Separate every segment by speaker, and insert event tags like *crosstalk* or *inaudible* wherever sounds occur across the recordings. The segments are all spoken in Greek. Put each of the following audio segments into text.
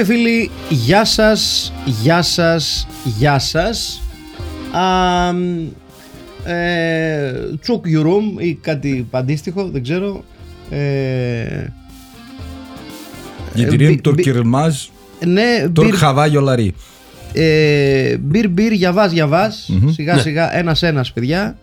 Speaker 1: και φίλοι, γεια σας, γεια σας, γεια σας. Α, ε, τσουκ γιουρούμ ή κάτι αντίστοιχο, δεν ξέρω. Ε,
Speaker 2: Γετηρίμ
Speaker 1: μπι-
Speaker 2: Τουρκ
Speaker 1: μπι-
Speaker 2: Κυρμάζ,
Speaker 1: ναι,
Speaker 2: Τουρκ
Speaker 1: μπιρ,
Speaker 2: Χαβάγιο Λαρί.
Speaker 1: ε, μπιρ, μπιρ, γιαβάς, γιαβάς, σιγά
Speaker 3: Ναι.
Speaker 1: σιγά, ένας ένας παιδιά.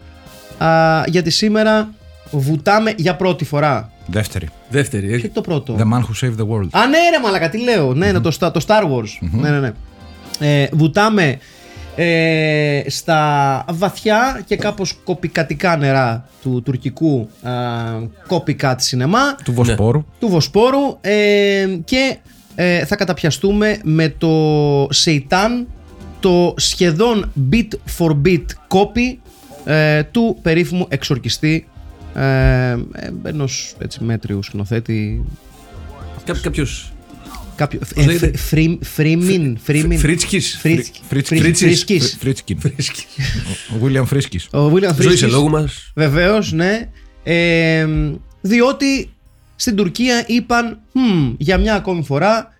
Speaker 1: Α, γιατί σήμερα βουτάμε για πρώτη φορά.
Speaker 2: Δεύτερη.
Speaker 3: Δεύτερη. ε.
Speaker 1: Και το πρώτο.
Speaker 2: The man who saved the world.
Speaker 1: Α, ναι, ρε Μαλακα, τι λέω. Ναι, ναι, το, Star- το Star Wars. Ναι, ναι, ναι. Ε, βουτάμε ε, στα βαθιά και κάπως κοπικατικά νερά του τουρκικού α, copycat σινεμά
Speaker 2: Του Βοσπόρου.
Speaker 1: του Βοσπόρου ε, και ε, θα καταπιαστούμε με το Σεϊτάν το σχεδόν bit for bit copy ε, του περίφημου εξορκιστή ε, ε, ενός έτσι μέτριου σκηνοθέτη
Speaker 3: Κάποιος. Κάποιος...
Speaker 1: Κάποιο.
Speaker 3: Πώς λέγεται;
Speaker 1: Ε, Φρι- Φρίμιν. Φρίμιν.
Speaker 3: Φρίτσκης.
Speaker 1: Φρίτσκι.
Speaker 2: Φρίτσκι.
Speaker 1: Φρίτσκις.
Speaker 2: Φρίτσκιν.
Speaker 3: Φρίτσκης.
Speaker 2: Ο Βίλιαμ Φρίσκης.
Speaker 1: Ο Βίλιαμ
Speaker 3: Ζωή σε
Speaker 1: Φρίτσκις.
Speaker 3: λόγου μας.
Speaker 1: Βεβαίως, ναι. Ε, διότι στην Τουρκία είπαν «Μμμ, για μια ακόμη φορά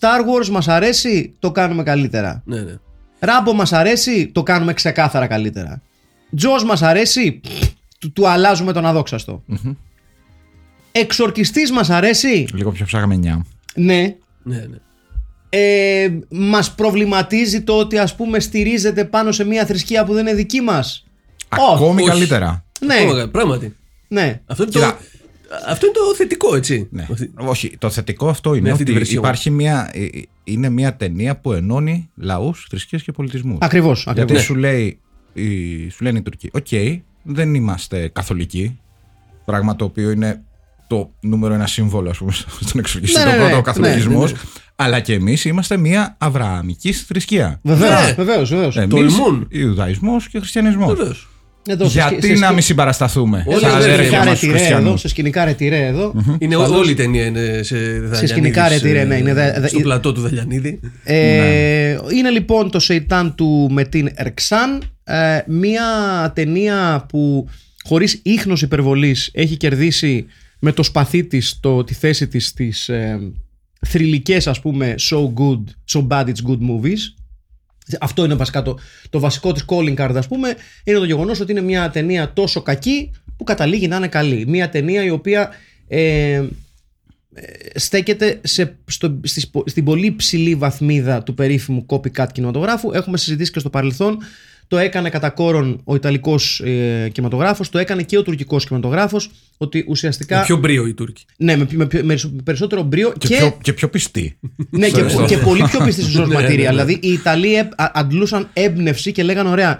Speaker 1: Star Wars μας αρέσει, το κάνουμε καλύτερα.
Speaker 3: Ναι, ναι.
Speaker 1: Ράμπο μας αρέσει, το κάνουμε ξεκάθαρα καλύτερα. Τζος μας αρέσει, πφ, του, του αλλάζουμε τον αδόξαστο. Εξορκιστής μας αρέσει,
Speaker 2: Λίγο πιο ψαγμενιά.
Speaker 1: ναι.
Speaker 3: ναι, ναι.
Speaker 1: Ε, μας προβληματίζει το ότι ας πούμε στηρίζεται πάνω σε μια θρησκεία που δεν είναι δική μας;
Speaker 2: Ακόμη
Speaker 3: όχι.
Speaker 2: καλύτερα.
Speaker 1: Ναι,
Speaker 3: Ακόμα κα- Πράγματι.
Speaker 1: ναι.
Speaker 3: Αυτό είναι, το...
Speaker 2: Κοίτα.
Speaker 3: αυτό είναι το θετικό, έτσι.
Speaker 2: Ναι.
Speaker 3: Αυτή-
Speaker 2: Όχι, το θετικό αυτό είναι
Speaker 3: Με αυτή τη
Speaker 2: ότι
Speaker 3: version.
Speaker 2: υπάρχει μια, ε, ε, είναι μια ταινία που ενώνει λαούς, θρησκείες και πολιτισμούς.
Speaker 1: Ακριβώς,
Speaker 2: Γιατί
Speaker 1: ακριβώς.
Speaker 2: σου, λέει, η- σου λένε οι Τουρκοί, οκ, δεν είμαστε καθολικοί, πράγμα το οποίο είναι το νούμερο ένα σύμβολο ας πούμε, *laughs* στον εξορκιστή,
Speaker 1: Ναι,
Speaker 2: το
Speaker 1: ναι,
Speaker 2: πρώτο
Speaker 1: ναι,
Speaker 2: ο καθολικισμός,
Speaker 3: ναι,
Speaker 2: αλλά και εμείς είμαστε μια αβρααμική θρησκεία.
Speaker 1: Βεβαίως,
Speaker 3: Ναι.
Speaker 1: βεβαίως, βεβαίως.
Speaker 2: Εμείς,
Speaker 3: Τολμούν.
Speaker 2: Ιουδαϊσμός και χριστιανισμός.
Speaker 3: Βεβαίως.
Speaker 1: Εδώ, σε
Speaker 2: Γιατί
Speaker 1: σκη- σε
Speaker 2: να
Speaker 1: σκη-
Speaker 2: μην συμπαρασταθούμε
Speaker 3: Όλοι
Speaker 2: στα
Speaker 3: αδέρφια
Speaker 1: σε
Speaker 2: αδέρφια
Speaker 1: σκηνικά
Speaker 2: μας τους
Speaker 1: ρετυρέ εδώ,
Speaker 2: χριστιανούς.
Speaker 1: σε σκηνικά ρετυρέ εδώ.
Speaker 3: Είναι
Speaker 1: Ασφαλώς.
Speaker 3: όλη η ταινία είναι σε Δαλιανίδης.
Speaker 1: Σε σκηνικά ρετυρέ, ναι, είναι δε- δε-
Speaker 3: Στο πλατό του Δαλιανίδη.
Speaker 1: Ε, Είναι λοιπόν το Σεϊτάν του Μετίν Ερξάν ε, Μια ταινία που χωρίς ίχνος υπερβολής έχει κερδίσει με το σπαθί της το, τη θέση της στις ε, θρηλυκές ας πούμε so good, so bad it's good movies αυτό είναι βασικά το, το βασικό της calling card ας πούμε είναι το γεγονός ότι είναι μια ταινία τόσο κακή που καταλήγει να είναι καλή μια ταινία η οποία ε, στέκεται σε, στο, στις, πο- στην πολύ ψηλή βαθμίδα του περίφημου copycat κινηματογράφου. Έχουμε συζητήσει και στο παρελθόν. Το έκανε κατά κόρον ο Ιταλικός ε, κινηματογράφος, το έκανε και ο τουρκικός κινηματογράφος, ότι ουσιαστικά...
Speaker 3: Είναι πιο μπρίο οι Τούρκοι.
Speaker 1: Ναι, με, με, με περισσότερο μπρίο
Speaker 2: Και,
Speaker 1: και,
Speaker 2: πιο, και πιο πιστή.
Speaker 1: ναι, και,
Speaker 2: στο-
Speaker 1: και πολύ πιο πιστή στο source *laughs*
Speaker 3: Ναι, ναι,
Speaker 1: material.
Speaker 3: ναι.
Speaker 1: Δηλαδή οι Ιταλοί ε, α- αντλούσαν έμπνευση και λέγανε ωραία,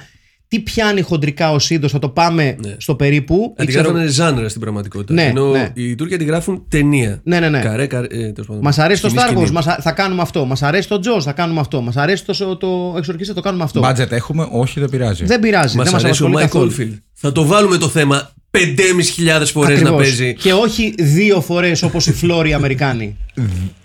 Speaker 1: τι πιάνει χοντρικά ο Σίδος, θα το πάμε
Speaker 3: Ναι.
Speaker 1: στο περίπου. ή ξέρω-
Speaker 3: Αντιγράφουν ζάνρα στην πραγματικότητα.
Speaker 1: Ναι,
Speaker 3: Ενώ
Speaker 1: ναι.
Speaker 3: οι Τούρκοι αντιγράφουν ταινία.
Speaker 1: Ναι, ναι, ναι.
Speaker 3: Καρέ, καρέ, ε, τέλος πάντων.
Speaker 1: Μας αρέσει το
Speaker 3: Σκηνή,
Speaker 1: Star Wars,
Speaker 3: σκηνή.
Speaker 1: μας α- θα κάνουμε αυτό. Μας αρέσει το Jaws, θα κάνουμε αυτό. Μας αρέσει το, το εξορκίστα, θα το κάνουμε αυτό.
Speaker 2: Budget έχουμε, όχι δεν πειράζει.
Speaker 1: Δεν πειράζει.
Speaker 3: Μας
Speaker 1: δεν μας
Speaker 3: αρέσει ο
Speaker 1: απασχολεί
Speaker 3: Mike
Speaker 1: καθόλου.
Speaker 3: Oldfield. Θα το βάλουμε το θέμα 5.500 φορές να
Speaker 1: Ακριβώς.
Speaker 3: παίζει.
Speaker 1: Και όχι δύο φορές όπως οι Φλόροι Αμερικάνοι.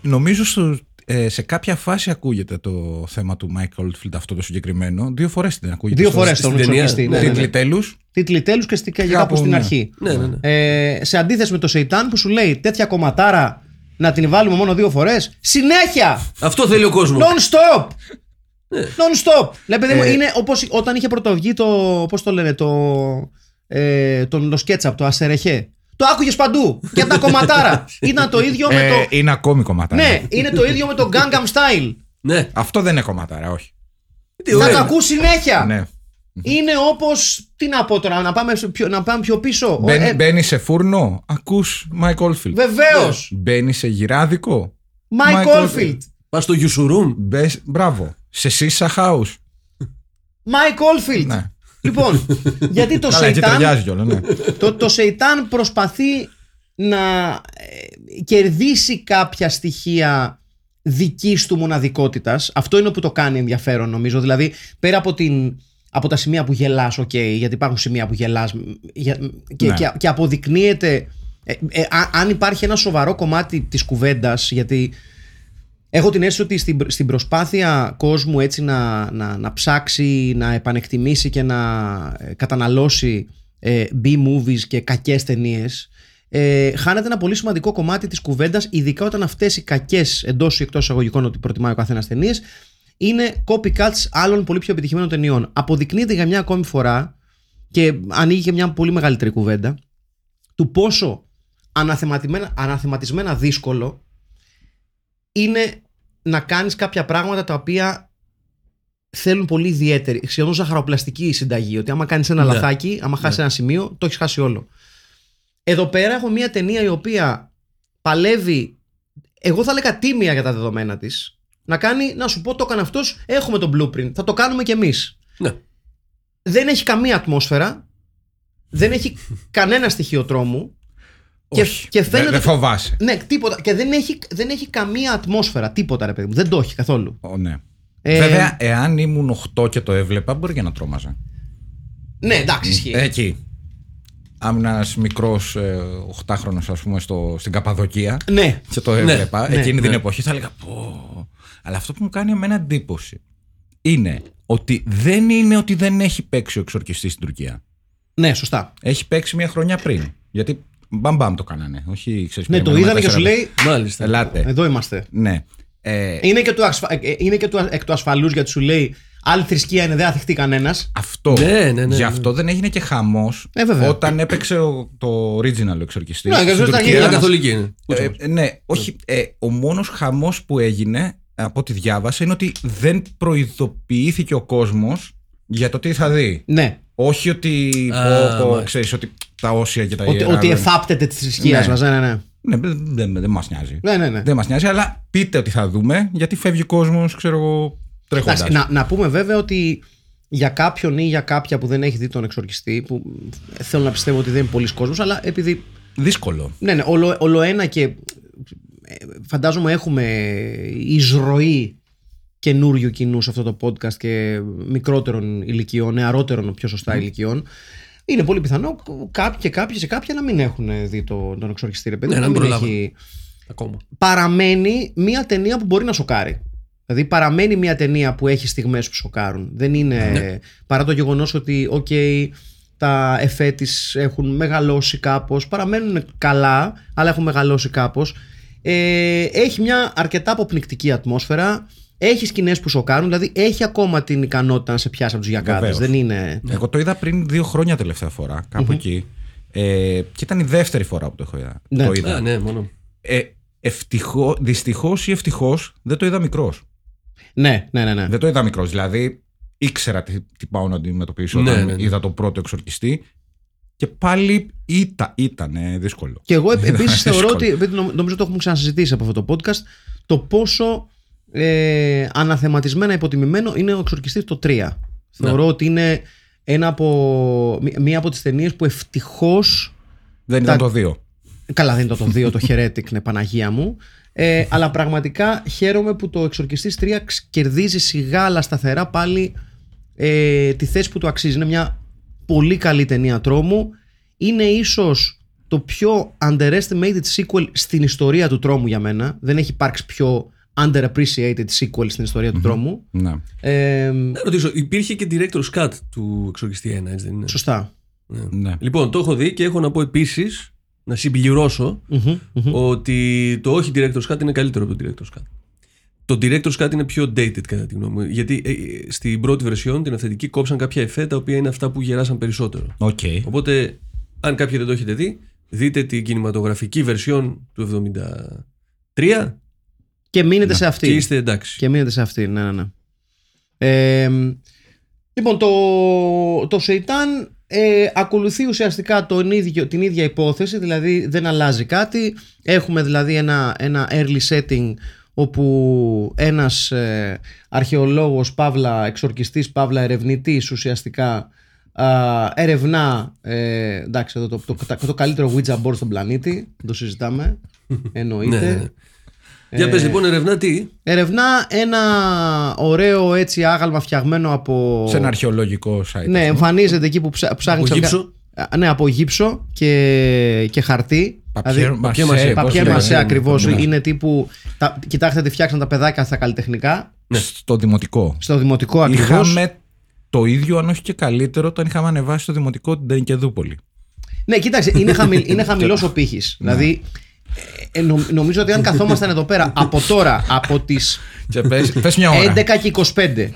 Speaker 2: Νομίζω στο, ε, σε κάποια φάση ακούγεται το θέμα του Mike Oldfield αυτό το συγκεκριμένο. Δύο φορές την ακούγεται.
Speaker 1: δύο
Speaker 2: στο-
Speaker 1: φορές
Speaker 3: στην
Speaker 1: τον
Speaker 3: ταινία.
Speaker 1: εξορκιστή. Ναι, ναι,
Speaker 2: Τίτλοι
Speaker 1: ναι.
Speaker 2: τέλους.
Speaker 1: Τίτλοι τέλους και στη- και
Speaker 2: Κάπου,
Speaker 1: κάπου στην
Speaker 2: ναι.
Speaker 1: αρχή.
Speaker 3: Ναι, ναι, ναι.
Speaker 1: Ε, σε αντίθεση με το Σεϊτάν που σου λέει τέτοια κομματάρα να την βάλουμε μόνο δύο φορές. Συνέχεια!
Speaker 3: Αυτό θέλει ο κόσμος.
Speaker 1: Non-stop!
Speaker 3: Ναι.
Speaker 1: Non-stop! Δηλαδή, παιδί μου,
Speaker 2: Ε,
Speaker 1: είναι όπως όταν είχε πρωτοβγεί το. Πώς το λένε, το. Ε, τον το σκέτσαπ, το Ασερεχέ. Το άκουγες παντού. Και από τα κομματάρα. *laughs* Ήταν το ίδιο με
Speaker 2: Ε,
Speaker 1: το.
Speaker 2: είναι ακόμη κομμάτι.
Speaker 1: Ναι, είναι το ίδιο με το Gangnam Style.
Speaker 3: Ναι.
Speaker 2: Αυτό δεν είναι κομματάρα, όχι.
Speaker 3: Τι
Speaker 1: Θα
Speaker 3: ωραία.
Speaker 1: το ακούς συνέχεια.
Speaker 2: Ναι.
Speaker 1: Είναι όπως. Τι να πω τώρα, να πάμε, σε πιο, να πάμε πιο πίσω. Ο-
Speaker 2: Μπαίνει,
Speaker 1: ε,
Speaker 2: μπαίνει σε φούρνο, ακούς Mike Oldfield.
Speaker 1: Βεβαίως.
Speaker 2: Μπαίνει σε γυράδικο.
Speaker 1: Mike
Speaker 2: Mike
Speaker 1: Oldfield.
Speaker 3: Πας στο Γιουσουρούμ.
Speaker 2: Μπες, μπράβο. Σε shisha house.
Speaker 1: Mike Oldfield.
Speaker 2: Ναι.
Speaker 1: Λοιπόν, γιατί το
Speaker 2: Καλά, εκεί
Speaker 1: Σεϊτάν,
Speaker 2: ταιριάζει κιόλας, ναι.
Speaker 1: το, το Σεϊτάν προσπαθεί να ε, κερδίσει κάποια στοιχεία δικής του μοναδικότητας. Αυτό είναι που το κάνει ενδιαφέρον νομίζω. Δηλαδή πέρα από, την, από τα σημεία που γελάς, οκ, γιατί υπάρχουν σημεία που γελάς μ, για- μ, και,
Speaker 2: Ναι.
Speaker 1: και, και αποδεικνύεται ε, ε, α- αν υπάρχει ένα σοβαρό κομμάτι της κουβέντας γιατί Έχω την αίσθηση ότι στην, στην προσπάθεια κόσμου έτσι να, να, να ψάξει, να επανεκτιμήσει και να ε, καταναλώσει ε, B-movies και κακές ταινίες. Ε, χάνεται ένα πολύ σημαντικό κομμάτι της κουβέντας ειδικά όταν αυτές οι κακές εντός ή εκτός εισαγωγικών ότι προτιμάει ο καθένας ταινίες, είναι copycats άλλων πολύ πιο επιτυχημένων ταινιών. Αποδεικνύεται για μια ακόμη φορά και ανοίγει και μια πολύ μεγαλύτερη κουβέντα του πόσο αναθεματισμένα, αναθεματισμένα δύσκολο είναι να κάνεις κάποια πράγματα τα οποία θέλουν πολύ ιδιαίτερη, σχεδόν ζαχαροπλαστική συνταγή. Ότι άμα κάνεις ένα
Speaker 3: Ναι.
Speaker 1: λαθάκι, άμα χάσεις ένα σημείο, το έχεις χάσει όλο. Εδώ πέρα έχω μια ταινία η οποία παλεύει, εγώ θα έλεγα τίμια για τα δεδομένα της, να κάνει, να σου πω, το έκανε αυτός, έχουμε το blueprint, θα το κάνουμε κι εμείς.
Speaker 3: Ναι.
Speaker 1: Δεν έχει καμία ατμόσφαιρα, δεν έχει *laughs* κανένα στοιχείο τρόμου και,
Speaker 2: Όχι.
Speaker 1: και
Speaker 2: Δεν
Speaker 1: φαίνεται
Speaker 2: δεν φοβάσαι.
Speaker 1: ναι, τίποτα. Και δεν έχει, δεν έχει καμία ατμόσφαιρα. Τίποτα, ρε παιδί μου. Δεν το έχει καθόλου.
Speaker 2: Ω, ναι.
Speaker 1: Ε,
Speaker 2: Βέβαια, εάν ήμουν 8 και το έβλεπα, μπορεί και να τρόμαζα.
Speaker 1: Ναι, εντάξει, ισχύει.
Speaker 2: Ε, Εκεί. Άμουν ένας μικρός 8χρονο, ας πούμε, στο, στην Καπαδοκία
Speaker 1: ναι.
Speaker 2: και το έβλεπα
Speaker 1: ναι,
Speaker 2: εκείνη την
Speaker 3: ναι.
Speaker 2: εποχή, θα έλεγα πω. Αλλά αυτό που μου κάνει εμένα εντύπωση είναι ότι δεν είναι ότι δεν έχει παίξει ο εξορκιστής στην Τουρκία.
Speaker 1: Ναι, σωστά.
Speaker 2: Έχει παίξει μια χρονιά πριν. Γιατί μπαμ μπαμ το κάνανε. Όχι, ξέρεις,
Speaker 1: Ναι, το
Speaker 2: περιμένουμε
Speaker 1: είδαμε και σου
Speaker 2: τέσσερα-
Speaker 1: λέει.
Speaker 3: Μάλιστα.
Speaker 2: Ελάτε.
Speaker 1: Εδώ είμαστε.
Speaker 2: Ναι. Ε,
Speaker 1: Είναι και, του, ασφα... ε, είναι και του, εκ του ασφαλούς γιατί σου λέει άλλη θρησκεία είναι, δεν θα θυχτεί κανένας.
Speaker 2: αυτό.
Speaker 3: Ναι, ναι, ναι,
Speaker 2: Γι'
Speaker 3: ναι.
Speaker 2: αυτό δεν έγινε και χαμός
Speaker 1: Ε, βέβαια.
Speaker 2: όταν έπαιξε ο, το original ο εξορκιστής.
Speaker 1: Ναι, γιατί θα γίνει
Speaker 3: Είναι
Speaker 1: ένας-
Speaker 3: καθολική είναι.
Speaker 2: Ε, ναι, όχι. Ε, ο μόνος χαμός που έγινε, από ό,τι διάβασα, είναι ότι δεν προειδοποιήθηκε ο κόσμος για το τι θα δει.
Speaker 1: Ναι.
Speaker 2: Όχι ότι.
Speaker 3: Α,
Speaker 2: πω, πω,
Speaker 3: μάλιστα.
Speaker 2: ξέρεις, ότι τα όσια και τα
Speaker 1: Ότι,
Speaker 2: ιερά
Speaker 1: ότι
Speaker 2: δεν-
Speaker 1: εφάπτεται της θρησκείας
Speaker 2: Ναι.
Speaker 1: μας. Ναι, ναι, ναι.
Speaker 2: Ναι, δεν δεν, δεν μας νοιάζει.
Speaker 1: ναι, ναι, ναι.
Speaker 2: Δεν μας νοιάζει, αλλά πείτε ότι θα δούμε, γιατί φεύγει ο κόσμος, ξέρω εγώ, τρέχοντας.
Speaker 1: Εντάξει, να, να πούμε βέβαια ότι για κάποιον ή για κάποια που δεν έχει δει τον εξορκιστή, που θέλω να πιστεύω ότι δεν είναι πολλοί κόσμος, αλλά επειδή
Speaker 2: Δύσκολο.
Speaker 1: Ναι, ναι, όλο, όλο ένα και ε, φαντάζομαι έχουμε εισρωή καινούριου κοινού σε αυτό το podcast και μικρότερων ηλικιών, νεαρότερων πιο σωστά ηλικιών. Είναι πολύ πιθανό κάποιοι και κάποιοι σε κάποια να μην έχουν δει το, τον εξορκιστή ρε παιδί.
Speaker 3: Ναι, να
Speaker 1: να
Speaker 3: μην
Speaker 1: μην
Speaker 3: προλάβουν.
Speaker 1: έχει...
Speaker 3: Ακόμα.
Speaker 1: Παραμένει μια ταινία που μπορεί να σοκάρει. Δηλαδή παραμένει μια ταινία που έχει στιγμές που σοκάρουν. Δεν είναι
Speaker 3: Ναι.
Speaker 1: παρά το γεγονός ότι οκ, τα εφέ της έχουν μεγαλώσει κάπως, παραμένουν καλά, αλλά έχουν μεγαλώσει κάπως. Ε, έχει μια αρκετά αποπνικτική ατμόσφαιρα. Έχει σκηνές που σοκάρουν, δηλαδή έχει ακόμα την ικανότητα να σε πιάσει από τους γιακάδες.
Speaker 2: Βεβαίως.
Speaker 1: Δεν είναι;
Speaker 2: Εγώ το είδα πριν δύο χρόνια τελευταία φορά, κάπου εκεί. Ε, και ήταν η δεύτερη φορά που το έχω είδα.
Speaker 1: Ναι.
Speaker 2: Το είδα.
Speaker 3: Α, ναι, μόνο.
Speaker 2: Ε, ευτυχώ, δυστυχώς ή ευτυχώς δεν το είδα μικρός.
Speaker 1: Ναι, ναι, ναι. ναι.
Speaker 2: Δεν το είδα μικρός. Δηλαδή ήξερα τι, τι πάω να αντιμετωπίσω
Speaker 3: Ναι,
Speaker 2: όταν
Speaker 3: ναι, ναι.
Speaker 2: είδα το πρώτο εξορκιστή. Και πάλι ήταν, ήταν ε, δύσκολο.
Speaker 1: Και εγώ
Speaker 2: Ήταν
Speaker 1: επίσης θεωρώ
Speaker 2: δύσκολο.
Speaker 1: ότι. επειδή νομ- Νομίζω το έχουμε ξανασυζητήσει από αυτό το podcast. Το πόσο ε, αναθεματισμένα υποτιμημένο είναι ο εξορκιστής το 3.
Speaker 2: Ναι.
Speaker 1: Θεωρώ ότι είναι ένα από, μ- μία από τις ταινίες που ευτυχώς.
Speaker 2: Δεν ήταν
Speaker 1: Τα-
Speaker 2: το δύο.
Speaker 1: Καλά, δεν ήταν το 2, το Heretic, ναι, Παναγία μου. Ε, αλλά πραγματικά χαίρομαι που το Εξορκιστής 3 ξ- κερδίζει σιγά αλλά σταθερά πάλι ε, τη θέση που του αξίζει. Είναι μια πολύ καλή ταινία τρόμου. Είναι ίσως το πιο underestimated sequel στην ιστορία του τρόμου για μένα. Δεν έχει υπάρξει πιο underappreciated sequel στην ιστορία του τρόμου.
Speaker 2: Ναι.
Speaker 1: Ε,
Speaker 3: Να ρωτήσω, υπήρχε και director's cut του Εξορκιστή 1, έτσι δεν είναι;
Speaker 1: σωστά.
Speaker 2: ναι.
Speaker 3: Λοιπόν, το έχω δει και έχω να πω επίσης, να συμπληρώσω,
Speaker 1: Μμμ, μμμ.
Speaker 3: ότι το όχι director's cut είναι καλύτερο από το director's cut. Το director's cut είναι πιο dated κατά τη γνώμη μου. Γιατί ε, ε, στην πρώτη version, την αυθεντική, κόψαν κάποια εφέ τα οποία είναι αυτά που γεράσαν περισσότερο.
Speaker 2: Οκ.
Speaker 3: Οπότε, αν κάποιοι δεν το έχετε δει, δείτε την κινηματογραφική version του 73
Speaker 1: Και μείνετε σε αυτή.
Speaker 3: και είστε εντάξει.
Speaker 1: Και μείνετε σε αυτή, ναι, ναι, ναι. Ε, Λοιπόν, το, το Σεϊτάν ε, ακολουθεί ουσιαστικά τον ίδιο, την ίδια υπόθεση, δηλαδή δεν αλλάζει κάτι. Έχουμε δηλαδή ένα, ένα early setting όπου ένας ε, αρχαιολόγος, παύλα εξορκιστής, παύλα ερευνητής ουσιαστικά α, ερευνά, ε, εντάξει εδώ το, το, το, το καλύτερο Ouija board στον πλανήτη, το συζητάμε, *laughs* εννοείται.
Speaker 3: Ναι, ναι, ναι. Για πες λοιπόν, ερευνά τι;
Speaker 1: Ερευνά ένα ωραίο έτσι άγαλμα φτιαγμένο από...
Speaker 2: Σε ένα αρχαιολογικό site.
Speaker 1: Ναι, εμφανίζεται εκεί που ψά, ψάχνεις...
Speaker 3: Από
Speaker 1: να
Speaker 3: γύψο;
Speaker 1: βγα- Α, Ναι, από γύψο και, και χαρτί.
Speaker 2: Παπιέρ
Speaker 1: Δηλαδή,
Speaker 2: μασέ,
Speaker 3: παπιέρ
Speaker 2: πώς
Speaker 1: Παπιέρ
Speaker 2: λέγεται.
Speaker 1: μασέ ακριβώς.
Speaker 2: Ναι.
Speaker 1: Είναι τύπου. Τα, κοιτάξτε τι φτιάξαν τα παιδάκια στα καλλιτεχνικά.
Speaker 2: Στο δημοτικό.
Speaker 1: Στο δημοτικό ακριβώς.
Speaker 2: Είχαμε το ίδιο, αν όχι και καλύτερο, όταν είχαμε ανεβάσει στο δημοτικό την Τενικεδούπολη.
Speaker 1: Ναι, κοίταξε, είναι, χαμηλ, είναι *laughs* χαμηλός ο πύχης. δηλαδή, ε, νο- νομίζω ότι αν καθόμασταν εδώ πέρα από τώρα, από τις
Speaker 2: Και πες, πες μια ώρα.
Speaker 1: 11 και 25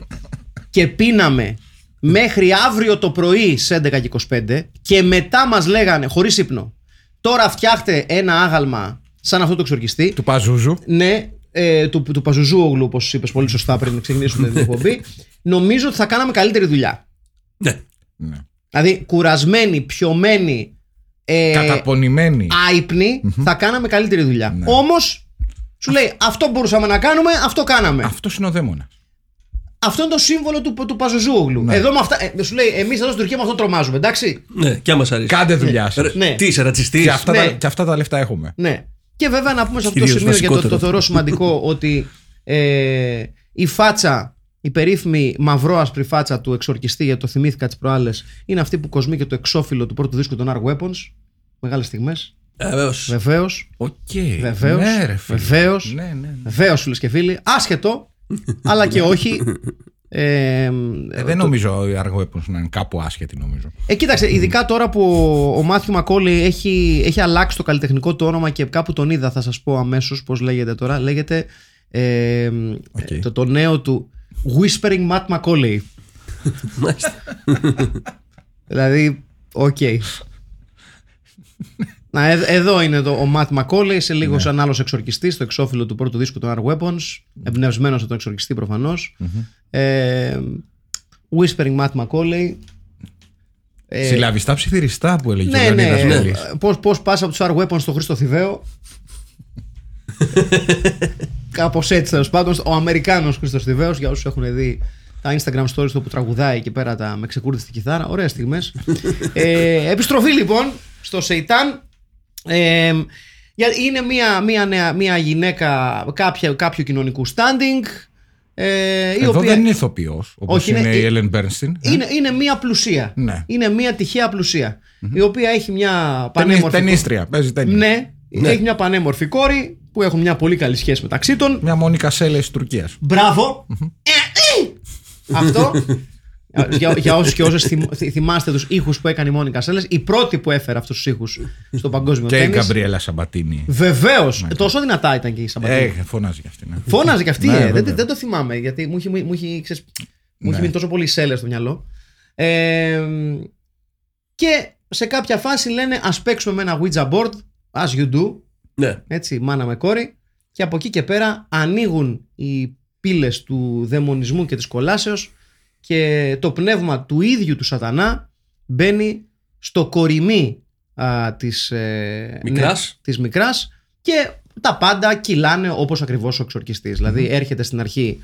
Speaker 1: και πίναμε μέχρι αύριο το πρωί σε 11 και 25 και μετά μας λέγανε χωρίς ύπνο τώρα φτιάχτε ένα άγαλμα σαν αυτό το εξορκιστή
Speaker 2: Του Παζούζου.
Speaker 1: ναι, ε, του, του Παζουζούογλου όπως είπες πολύ σωστά πριν να ξεκινήσουμε την εκπομπή νομίζω ότι θα κάναμε καλύτερη δουλειά
Speaker 3: Ναι.
Speaker 2: Ναι.
Speaker 1: δηλαδή κουρασμένοι, πιωμένοι ε,
Speaker 2: Καταπονημένη.
Speaker 1: άϊπνοι θα κάναμε καλύτερη δουλειά όμως σου λέει αυτό μπορούσαμε να κάνουμε, αυτό κάναμε
Speaker 2: Αυτός είναι ο δαίμονας.
Speaker 1: Αυτό είναι το σύμβολο του, του Παζουζούογλου. Εδώ με αυτά. Ε, σου λέει, εμείς εδώ στην Τουρκία με αυτό τρομάζουμε, εντάξει.
Speaker 3: Ναι, και άμα σ' αρέσει.
Speaker 2: Κάντε δουλειά σας.
Speaker 3: Ρε,
Speaker 1: Ναι.
Speaker 3: Τι είσαι, ρατσιστής.
Speaker 2: Και, αυτά
Speaker 1: Ναι.
Speaker 2: τα, και αυτά τα λεφτά έχουμε.
Speaker 1: Ναι. Και βέβαια να πούμε σε αυτό το
Speaker 3: Κυρίως
Speaker 1: σημείο, γιατί το,
Speaker 3: βασικότερο.
Speaker 1: το θεωρώ σημαντικό, *laughs* ότι ε, η φάτσα, η περίφημη μαυρό-άσπρη φάτσα του εξορκιστή, γιατί το θυμήθηκα τις προάλλες, είναι αυτή που κοσμεί και το εξώφυλλο του πρώτου δίσκου των Ark Weapons. Μεγάλες στιγμές.
Speaker 3: Ε, βεβαίως.
Speaker 1: Βεβαίως.
Speaker 2: Οκ.
Speaker 1: Βεβαίως.
Speaker 2: Ναι, ρε φίλε.
Speaker 1: Βεβαίως.
Speaker 2: Ναι, ναι, ναι.
Speaker 1: Βεβαίως, φίλες και φίλοι. Άσχετο, αλλά και όχι. Ε,
Speaker 2: Ε, δεν νομίζω οι Ark Weapons να είναι κάπου άσχετοι, νομίζω.
Speaker 1: Ε, κοίταξε, ειδικά τώρα που ο Μάθιου Μακόλη έχει, έχει αλλάξει το καλλιτεχνικό του όνομα και κάπου τον είδα, θα σας πω αμέσως πώς λέγεται τώρα. Λέγεται ε,
Speaker 2: Οκ.
Speaker 1: το, το νέο του Whispering Matt Macaulay.
Speaker 3: Μάλιστα.
Speaker 1: δηλαδή, οκ. Να, ε- εδώ είναι το, ο Matt Macaulay, σε λίγο σαν άλλος εξορκιστής, το εξώφυλλο του πρώτου δίσκου των Ark Weapons, εμπνευσμένος από τον εξορκιστή προφανώς. Ε, Whispering Matt Macaulay. Ε,
Speaker 2: Συλλαβιστά ψιθυριστά που έλεγε
Speaker 1: ναι,
Speaker 2: ο
Speaker 1: ναι.
Speaker 2: Λεωνίδας
Speaker 3: ναι.
Speaker 2: Βουλής.
Speaker 1: Πώς, πώς πας από τους Ark Weapons στο Χρήστο Θηβαίο; *laughs* Κάπως έτσι τέλος πάντων. Ο Αμερικάνος Χρήστος Θηβαίος, για όσους έχουν δει τα Instagram stories του που τραγουδάει εκεί πέρα τα, με ξεκούρδιστη στη κιθάρα. Ωραίες στιγμές. *laughs* ε, επιστροφή λοιπόν στο Σεϊτάν. Ε, για- είναι μια, μια, νέα, μια γυναίκα κάποια, κάποιου κοινωνικού standing. Ε, η
Speaker 2: Εδώ
Speaker 1: οποία
Speaker 2: δεν είναι ηθοποιός, όπως
Speaker 1: Όχι,
Speaker 2: είναι,
Speaker 1: είναι-
Speaker 2: η Έλεν Μπέρνστιν.
Speaker 1: είναι, είναι μια πλουσία.
Speaker 2: Ναι.
Speaker 1: Είναι μια τυχαία πλουσία. Η οποία έχει μια
Speaker 2: Ταινί-
Speaker 1: πανέμορφη.
Speaker 2: Ταινίστρια, παίζει ταινία.
Speaker 1: Ναι, έχει μια πανέμορφη κόρη που έχουν μια πολύ καλή σχέση μεταξύ των.
Speaker 2: Μια Μόνικα Σέλε της Τουρκίας.
Speaker 1: Μπράβο. Ε, ε. Αυτό. για, για όσους και όσες θυμάστε τους ήχους που έκανε η Μόνικα Σέλες, η πρώτη που έφερε αυτούς τους ήχους στο παγκόσμιο
Speaker 2: Και η
Speaker 1: τέννις.
Speaker 2: Γκαμπριέλα Σαμπατίνη.
Speaker 1: Βεβαίως. Τόσο δυνατά ήταν και η Σαμπατίνη.
Speaker 2: Ε, φωνάζει κι αυτή. Ναι.
Speaker 1: Φώναζε κι αυτή,
Speaker 2: Ναι,
Speaker 1: ε.
Speaker 2: βέβαια.
Speaker 1: δεν, δεν το θυμάμαι γιατί μου έχει, μου έχει, ξέρεις, μου έχει
Speaker 2: Ναι.
Speaker 1: μείνει τόσο πολύ σέλε στο μυαλό. Ε, και σε κάποια φάση λένε ας παίξουμε με ένα Ouija board, as you do,
Speaker 3: Ναι.
Speaker 1: έτσι, μάνα με κόρη, και από εκεί και πέρα ανοίγουν οι πύλες του δαιμονισμού και της κολάσεως και το πνεύμα του ίδιου του σατανά μπαίνει στο κορυμί α, της, ε,
Speaker 3: Μικράς.
Speaker 1: της μικράς και τα πάντα κυλάνε όπως ακριβώς ο εξορκιστής. Δηλαδή έρχεται στην αρχή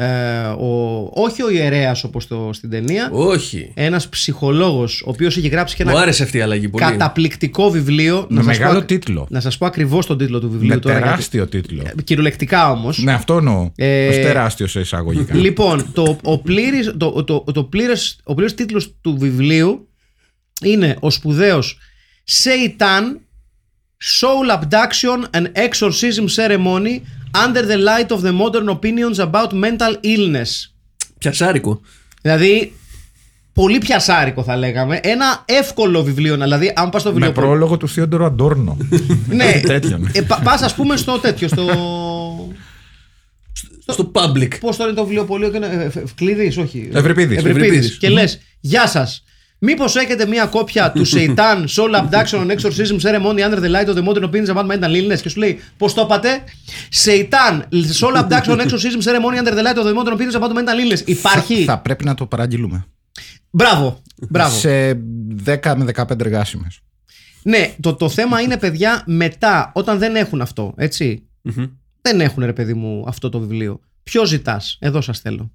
Speaker 1: ε, ο, όχι ο ιερέας όπως το, στην ταινία,
Speaker 3: Όχι.
Speaker 1: ένας ψυχολόγος ο οποίος έχει γράψει και
Speaker 3: Μου
Speaker 1: ένα
Speaker 3: άρεσε αυτή η αλλαγή πολύ.
Speaker 1: καταπληκτικό βιβλίο.
Speaker 2: Με
Speaker 1: σας
Speaker 2: μεγάλο
Speaker 1: πω-
Speaker 2: τίτλο.
Speaker 1: να σας πω ακριβώς τον τίτλο του βιβλίου
Speaker 2: Με
Speaker 1: τώρα. γιατί-
Speaker 2: τεράστιο τίτλο.
Speaker 1: Κυριολεκτικά όμως.
Speaker 2: Ναι, αυτό εννοώ.
Speaker 1: Ε,
Speaker 2: Ως τεράστιος σε εισαγωγικά. *laughs*
Speaker 1: Λοιπόν, το, ο, πλήρης, το, το, το πλήρες, ο πλήρες τίτλος του βιβλίου είναι ο σπουδαίος Satan Soul Abduction and Exorcism Ceremony under the light of the modern opinions about mental illness.
Speaker 3: Πιασάρικο.
Speaker 1: Δηλαδή, πολύ πιασάρικο θα λέγαμε. Ένα εύκολο βιβλίο. Δηλαδή, αν πας στο
Speaker 2: Με
Speaker 1: βιβλίο.
Speaker 2: πρόλογο του Θείοντορου Αντόρνο. *laughs*
Speaker 1: ναι,
Speaker 2: τέτοιο, ναι.
Speaker 1: ε, πα- πας ας πούμε στο τέτοιο, στο...
Speaker 3: Στο public.
Speaker 1: Πώς τώρα είναι το βιβλιοπωλείο και είναι. ε, ε, Ευκλήδης, όχι.
Speaker 2: Ευρυπίδης.
Speaker 1: Ευρυπίδης.
Speaker 3: Ευρυπίδης.
Speaker 1: Και λες, Γεια σας. Μήπως έχετε μια κόπια του Seitan Soul Abduction and Exorcism Ceremony Under the Light of the Modern Opinions about Mental Illness και σου λέει Πώς το είπατε, Seitan Soul Abduction and Exorcism Ceremony Under the Light of the Modern Opinions about Mental Illness. Υπάρχει;
Speaker 2: Θα πρέπει να το παραγγείλουμε.
Speaker 1: Μπράβο. Μπράβο.
Speaker 2: σε 10 με 15 εργάσιμες.
Speaker 1: Ναι, το, το θέμα είναι παιδιά μετά, όταν δεν έχουν αυτό, έτσι. Δεν έχουν ρε παιδί μου αυτό το βιβλίο. Ποιο ζητάς, εδώ σας θέλω.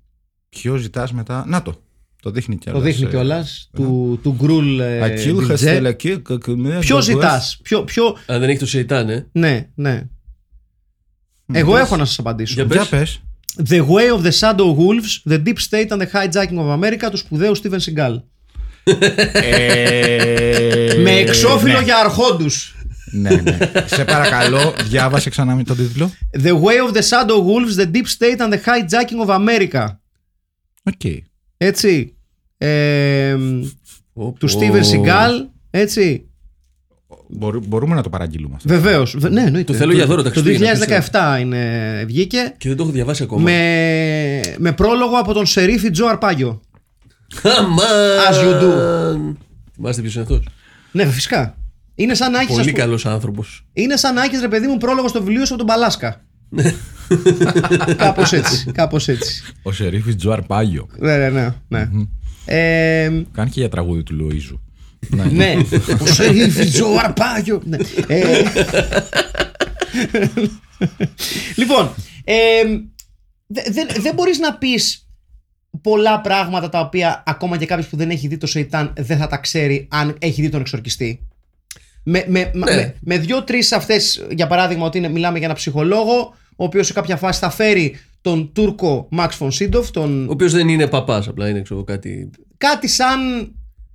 Speaker 2: Ποιο ζητάς μετά; Να το. Το δείχνει κιόλας.
Speaker 1: Το δείχνει κιόλας του, του γκρουλ. ε,
Speaker 2: Ακίου
Speaker 1: Βιτζέ.
Speaker 2: χαστελακί, κακουμέ,
Speaker 1: Ποιος
Speaker 2: κακουές.
Speaker 1: ζητάς, ποιο, ποιο.
Speaker 3: Αν δεν έχει το Σεϊτάν, ε.
Speaker 1: Ναι, ναι. Εγώ έχω να σας απαντήσω.
Speaker 3: Για
Speaker 2: Για πες.
Speaker 1: The Way of the Shadow Wolves, The Deep State and the Hijacking of America του σπουδαίου Steven Seagal.
Speaker 2: Ε,
Speaker 1: Με εξώφυλλο
Speaker 2: ναι.
Speaker 1: για αρχόντους.
Speaker 2: Ναι, ναι. Σε παρακαλώ, διάβασε ξανά με τον τίτλο.
Speaker 1: The Way of the Shadow Wolves, The Deep State and the Hijacking of America.
Speaker 2: OK.
Speaker 1: Έτσι. Ε,
Speaker 3: Πω,
Speaker 1: του
Speaker 3: πω.
Speaker 1: Steven Seagal. Έτσι.
Speaker 2: Μπορού- Μπορούμε να το παραγγείλουμε αυτό.
Speaker 1: Βεβαίως. Ναι, εννοείται.
Speaker 3: Το θέλω για δώρο τα
Speaker 1: Το
Speaker 3: Χριστούγεννα,
Speaker 1: 2017 είναι, βγήκε.
Speaker 3: Και δεν το έχω διαβάσει ακόμα.
Speaker 1: Με, με πρόλογο από τον Σερίφη Τζο Αρπάγιο.
Speaker 3: Αμάν!
Speaker 1: As you do.
Speaker 3: Θυμάστε ποιος είναι αυτός;
Speaker 1: Ναι, φυσικά. Είναι σαν να έχεις, ας
Speaker 3: Πολύ
Speaker 1: πούμε-
Speaker 3: καλός άνθρωπος.
Speaker 1: Είναι σαν να έχεις ρε παιδί μου πρόλογο στο βιβλίο σου από τον Παλάσκα. *laughs* κάπως έτσι. Κάπως έτσι.
Speaker 2: Ο Σερίφη Τζοαρ Πάγιο.
Speaker 1: Ναι, ναι, ναι. ναι. Ε,
Speaker 2: Κάνει και για τραγούδι του Λοίζου.
Speaker 1: ναι. Ο Σερίφη Τζο Αρπάγιο. Ναι. Ε, λοιπόν, ε, δε- δεν δεν μπορείς να πεις πολλά πράγματα τα οποία ακόμα και κάποιος που δεν έχει δει το Σεϊτάν δεν θα τα ξέρει αν έχει δει τον εξορκιστή. Με, με,
Speaker 3: Ναι.
Speaker 1: με, με δύο-τρει αυτές, για παράδειγμα, ότι είναι, μιλάμε για ένα ψυχολόγο, ο οποίος σε κάποια φάση θα φέρει τον Τούρκο Μαξ Φον Σίντοφ, τον...
Speaker 3: Ο οποίος δεν είναι παπάς, απλά είναι ξέρω, κάτι.
Speaker 1: κάτι σαν.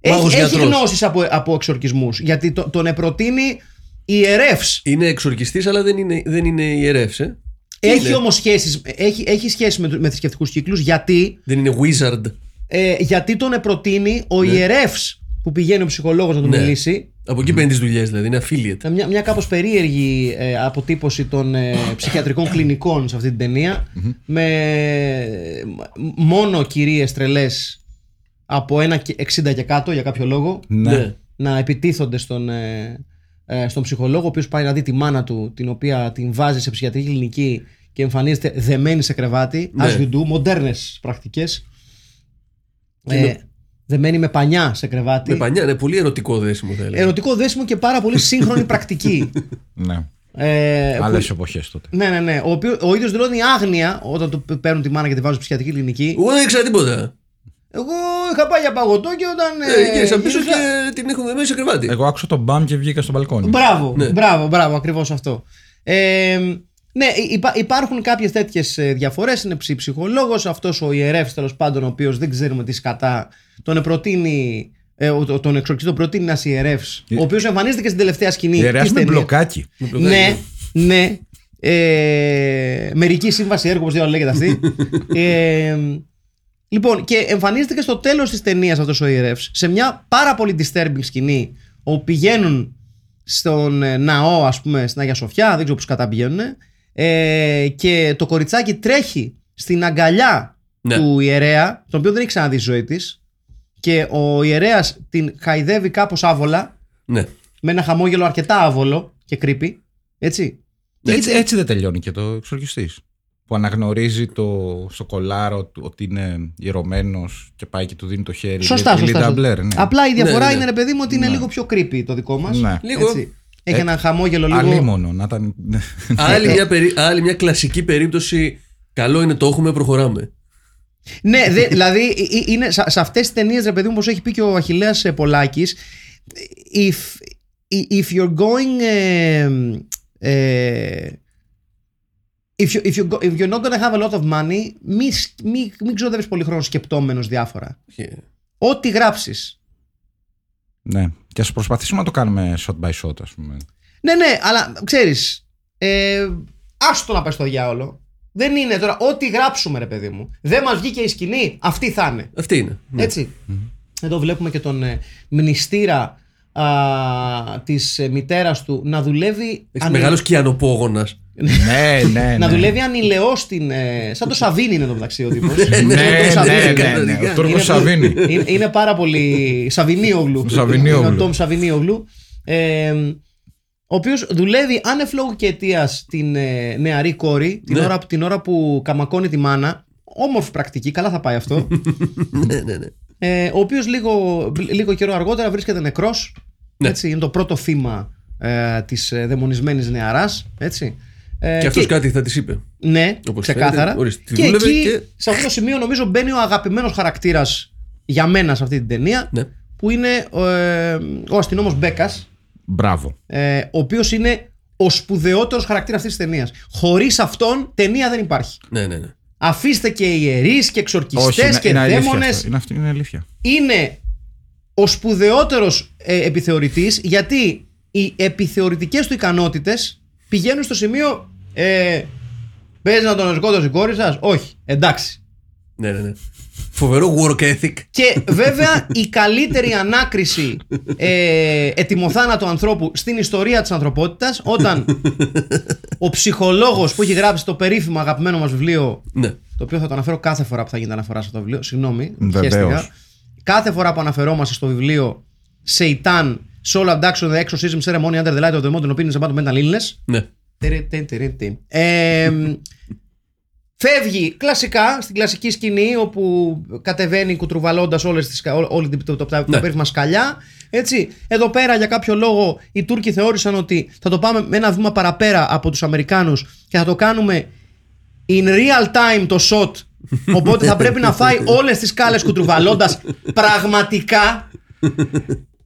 Speaker 3: Μάγος
Speaker 1: Έχει, έχει
Speaker 3: γιατρός.
Speaker 1: γνώσεις από, από εξορκισμούς. Γιατί το, τον προτείνει ιερεύ.
Speaker 3: Είναι εξορκιστής, αλλά δεν είναι, δεν είναι ιερεύς, ε.
Speaker 1: Έχει
Speaker 3: Είναι.
Speaker 1: όμως σχέσεις έχει, έχει σχέση με, με θρησκευτικούς κύκλους γιατί,
Speaker 3: Δεν είναι wizard.
Speaker 1: ε, γιατί τον προτείνει ο
Speaker 3: Ναι.
Speaker 1: ιερεύς που πηγαίνει ο ψυχολόγος να του
Speaker 3: Ναι.
Speaker 1: μιλήσει.
Speaker 3: Από εκεί παίρνει τις δουλειές, δηλαδή. Είναι affiliate.
Speaker 1: Μια, μια κάπως περίεργη ε, αποτύπωση των ε, ψυχιατρικών κλινικών σε αυτή την ταινία με ε, μ- μόνο κυρίες τρελές από ένα και 60 και κάτω για κάποιο λόγο
Speaker 2: Ναι.
Speaker 1: να επιτίθονται στον, ε, ε, στον ψυχολόγο ο οποίος πάει να δει τη μάνα του την οποία την βάζει σε ψυχιατρική κλινική και εμφανίζεται δεμένη σε κρεβάτι
Speaker 3: Ναι.
Speaker 1: as you do, μοντέρνες πρακτικές
Speaker 3: Και
Speaker 1: ε,
Speaker 3: με-
Speaker 1: δεμένη με πανιά σε κρεβάτι
Speaker 3: Με πανιά, είναι πολύ ερωτικό δέσιμο, θα έλεγα.
Speaker 1: ερωτικό δέσιμο και πάρα πολύ σύγχρονη *laughs* πρακτική
Speaker 2: ναι.
Speaker 1: ε, που-
Speaker 2: Άλλε εποχές τότε.
Speaker 1: Ναι, ναι, ναι. Ο, οποίο, ο ίδιος δηλώνει άγνοια όταν του παίρνουν τη μάνα και τη βάζουν στη ψυχιατρική κλινική.
Speaker 3: Εγώ δεν ήξερα τίποτα.
Speaker 1: Εγώ είχα πάει για παγωτό και όταν.
Speaker 3: Ε, γύρισα πίσω
Speaker 1: γύρισα-
Speaker 3: και την έχω δεμένη σε κρεβάτι.
Speaker 2: Εγώ άκουσα τον μπαμ και βγήκα στο μπαλκόνι.
Speaker 1: Μπράβο,
Speaker 3: Ναι.
Speaker 1: μπράβο, μπράβο, ακριβώς αυτό. Ε, ναι, υπά- υπάρχουν κάποιες τέτοιες διαφορές. Είναι ψη- ψυχολόγος, αυτός ο ιερεύς τέλος πάντων, ο οποίος δεν ξέρουμε τι σκατά, τον προτείνει. Ε, ο- ο- τον εξορκιστή τον προτείνει ένας ιερεύς, ο οποίος εμφανίζεται και στην τελευταία σκηνή.
Speaker 2: Ιερέα
Speaker 1: της
Speaker 2: με
Speaker 1: ταινίας.
Speaker 2: μπλοκάκι.
Speaker 1: Ναι, ναι. Ε, μερική σύμβαση έργου, όπως λέγεται αυτή. *laughs* ε, λοιπόν, και εμφανίζεται και στο τέλος της ταινίας αυτός ο ιερεύς σε μια πάρα πολύ disturbing σκηνή όπου πηγαίνουν στον ε, ναό, ας πούμε, στην Αγία Σοφιά, δεν ξέρω πώς κατά πηγαίνουν. Ε, και το κοριτσάκι τρέχει στην αγκαλιά
Speaker 3: Ναι.
Speaker 1: του ιερέα, τον οποίο δεν έχει ξαναδεί στη ζωή της. Και ο ιερέας την χαϊδεύει κάπως άβολα
Speaker 3: Ναι.
Speaker 1: με ένα χαμόγελο αρκετά άβολο και creepy. Έτσι. Και
Speaker 2: Έτσι,
Speaker 1: εκεί-
Speaker 2: έτσι δεν τελειώνει και το εξορκιστή. Που αναγνωρίζει το, στο κολάρο του ότι είναι ιερωμένος και πάει και του δίνει το χέρι.
Speaker 1: Σωστά,
Speaker 2: Λι-
Speaker 1: σωστά.
Speaker 2: Λίντα
Speaker 1: σωστά.
Speaker 2: Μπλερ, ναι.
Speaker 1: Απλά η διαφορά
Speaker 3: Ναι, ναι, ναι.
Speaker 1: είναι, ρε παιδί μου, ότι είναι
Speaker 2: Ναι.
Speaker 1: λίγο πιο creepy το δικό μας.
Speaker 2: Ναι.
Speaker 3: Λίγο.
Speaker 1: Έχει
Speaker 2: Ε,
Speaker 1: ένα χαμόγελο λίγο.
Speaker 2: Αλίμονο, να ήταν.
Speaker 3: άλλη, μια περί... άλλη μια κλασική περίπτωση. Καλό είναι το έχουμε, προχωράμε.
Speaker 1: Ναι, δε, δηλαδή ε, ε, είναι, σε, σε αυτές τις ταινίες, ρε παιδί μου, όπως έχει πει και ο Αχηλέα Πολάκης, if, if you're going. ε, ε, If, you, if, you go, if you're not gonna have a lot of money, μην μη, μη ξοδεύεις πολύ χρόνο σκεπτόμενος διάφορα.
Speaker 3: Και-
Speaker 1: Ό,τι γράψεις.
Speaker 2: Ναι. Και ας προσπαθήσουμε να το κάνουμε shot by shot, ας πούμε.
Speaker 1: Ναι, ναι, αλλά ξέρεις, ε, άστο να πάει στο διάολο. Δεν είναι τώρα, ό,τι γράψουμε, ρε παιδί μου. Δεν μας βγήκε η σκηνή, αυτή θα είναι.
Speaker 3: Αυτή είναι. Ναι.
Speaker 1: Έτσι. Εδώ βλέπουμε και τον ε, μνηστήρα α, της ε, μητέρας του να δουλεύει
Speaker 3: Έχεις
Speaker 1: ανη-
Speaker 3: μεγάλος κιανοπόγονα.
Speaker 2: Ναι, *laughs* ναι.
Speaker 1: να
Speaker 2: ναι.
Speaker 1: δουλεύει ανηλαιώς στην, ε, σαν το Σαβίνι είναι εδώ μεταξύ ο τύπος.
Speaker 2: Ναι,
Speaker 1: Είναι
Speaker 2: ναι,
Speaker 1: το Σαβίνι.
Speaker 2: ναι, ναι, ναι. Ο
Speaker 1: Είναι
Speaker 2: Τούρκος
Speaker 1: πολύ-
Speaker 2: Σαβίνι.
Speaker 1: Είναι, είναι πάρα πολύ. Σαβινίογλου.
Speaker 2: Σαβινίογλου.
Speaker 1: Είναι ο Τόμ Σαβινίογλου. Ε, ο οποίος δουλεύει άνευ λόγου και αιτίας την ε, νεαρή κόρη την,
Speaker 3: Ναι.
Speaker 1: ώρα, την ώρα που καμακώνει τη μάνα. Όμορφη πρακτική, καλά θα πάει αυτό. *laughs*
Speaker 3: ναι, ναι, ναι.
Speaker 1: ε, ο οποίος λίγο, λίγο καιρό αργότερα βρίσκεται νεκρός.
Speaker 3: Ναι.
Speaker 1: Έτσι, είναι το πρώτο θύμα ε, της ε, δαιμονισμένης νεαράς. Έτσι. Ε,
Speaker 3: Και αυτός κάτι θα της είπε.
Speaker 1: Ναι,
Speaker 3: Όπως
Speaker 1: ξεκάθαρα.
Speaker 3: φαίνεται, ορίστε, τη
Speaker 1: και
Speaker 3: δούλευε
Speaker 1: εκεί,
Speaker 3: και-
Speaker 1: σε αυτό το σημείο, νομίζω μπαίνει ο αγαπημένος χαρακτήρας για μένα σε αυτή την ταινία.
Speaker 3: Ναι.
Speaker 1: Που είναι ε, ο αστυνόμος Μπέκας,
Speaker 2: Μπράβο.
Speaker 1: ε, ο οποίος είναι ο σπουδαιότερος χαρακτήρας αυτής της ταινίας. Χωρίς αυτόν, ταινία δεν υπάρχει.
Speaker 3: Ναι, ναι, ναι.
Speaker 1: Αφήστε και ιερείς και εξορκιστές
Speaker 2: είναι,
Speaker 1: και
Speaker 2: είναι αλήθεια
Speaker 1: δαίμονες.
Speaker 2: αυτό. Είναι, αυτή, είναι αλήθεια.
Speaker 1: είναι ο σπουδαιότερος ε, επιθεωρητής γιατί οι επιθεωρητικές του ικανότητες πηγαίνουν στο σημείο ε, παίζει να τον σκότωσε η κόρη σας όχι εντάξει
Speaker 3: ναι, ναι, ναι. Φοβερό work ethic.
Speaker 1: και βέβαια η καλύτερη ανάκριση ε, ετοιμοθάνατου ανθρώπου στην ιστορία της ανθρωπότητας όταν ο ψυχολόγος που έχει γράψει το περίφημο αγαπημένο μας βιβλίο
Speaker 3: Ναι.
Speaker 1: το οποίο θα το αναφέρω κάθε φορά που θα γίνεται αναφορά σε αυτό το βιβλίο. Συγγνώμη,
Speaker 2: Βεβαίως.
Speaker 1: χαίστηκα. Κάθε φορά που αναφερόμαστε στο βιβλίο Seitan, Soul Abduction, The Exorcism Ceremony Under the Light of the Mountain Opinions about mental illness.
Speaker 3: Ναι.
Speaker 1: Τερε-τε, τερε-τε. Ε, φεύγει κλασικά στην κλασική σκηνή όπου κατεβαίνει κουτρουβαλώντας όλες τις, ό- όλη την το, το, τα
Speaker 3: Ναι.
Speaker 1: περίφημα σκαλιά. Έτσι. Εδώ πέρα για κάποιο λόγο οι Τούρκοι θεώρησαν ότι θα το πάμε με ένα βήμα παραπέρα από τους Αμερικάνους και θα το κάνουμε in real time το shot. Οπότε θα πρέπει να φάει *laughs* όλες τις σκάλες κουτρουβαλώντας πραγματικά.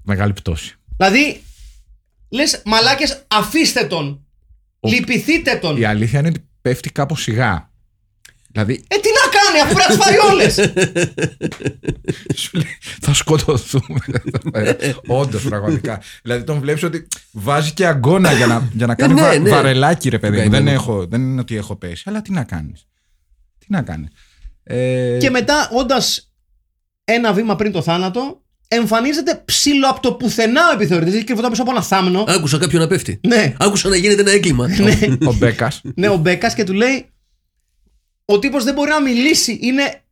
Speaker 2: Μεγάλη πτώση.
Speaker 1: Δηλαδή, λες μαλάκες αφήστε τον. Λυπηθείτε τον.
Speaker 2: Η αλήθεια είναι ότι πέφτει κάπως σιγά. Δηλαδή,
Speaker 1: Ε, τι να κάνει, αφού πρέπει να τις φάει όλες. *laughs*
Speaker 2: σου λέει, θα σκοτωθούμε. *laughs* Όντως, πραγματικά. Δηλαδή, τον βλέπεις ότι βάζει και αγκώνα για να, για να κάνει
Speaker 3: ναι,
Speaker 2: βα-
Speaker 3: ναι.
Speaker 2: βαρελάκι, ρε παιδί μου. Δεν,
Speaker 3: Καημένο.
Speaker 2: έχω, δεν είναι ότι έχω πέσει. Αλλά τι να κάνεις. Τι να κάνεις. Ε,
Speaker 1: Και μετά, όντας ένα βήμα πριν το θάνατο, εμφανίζεται ψηλό από το πουθενά ο επιθεωρητής. Έχει κρυφόταν πίσω από ένα θάμνο.
Speaker 3: Άκουσα κάποιον να πέφτει.
Speaker 1: Ναι.
Speaker 3: Άκουσα να γίνεται ένα έγκλημα.
Speaker 2: ο Μπέκας.
Speaker 1: Ναι, ο Μπέκας και του λέει ο τύπος δεν μπορεί να μιλήσει. Είναι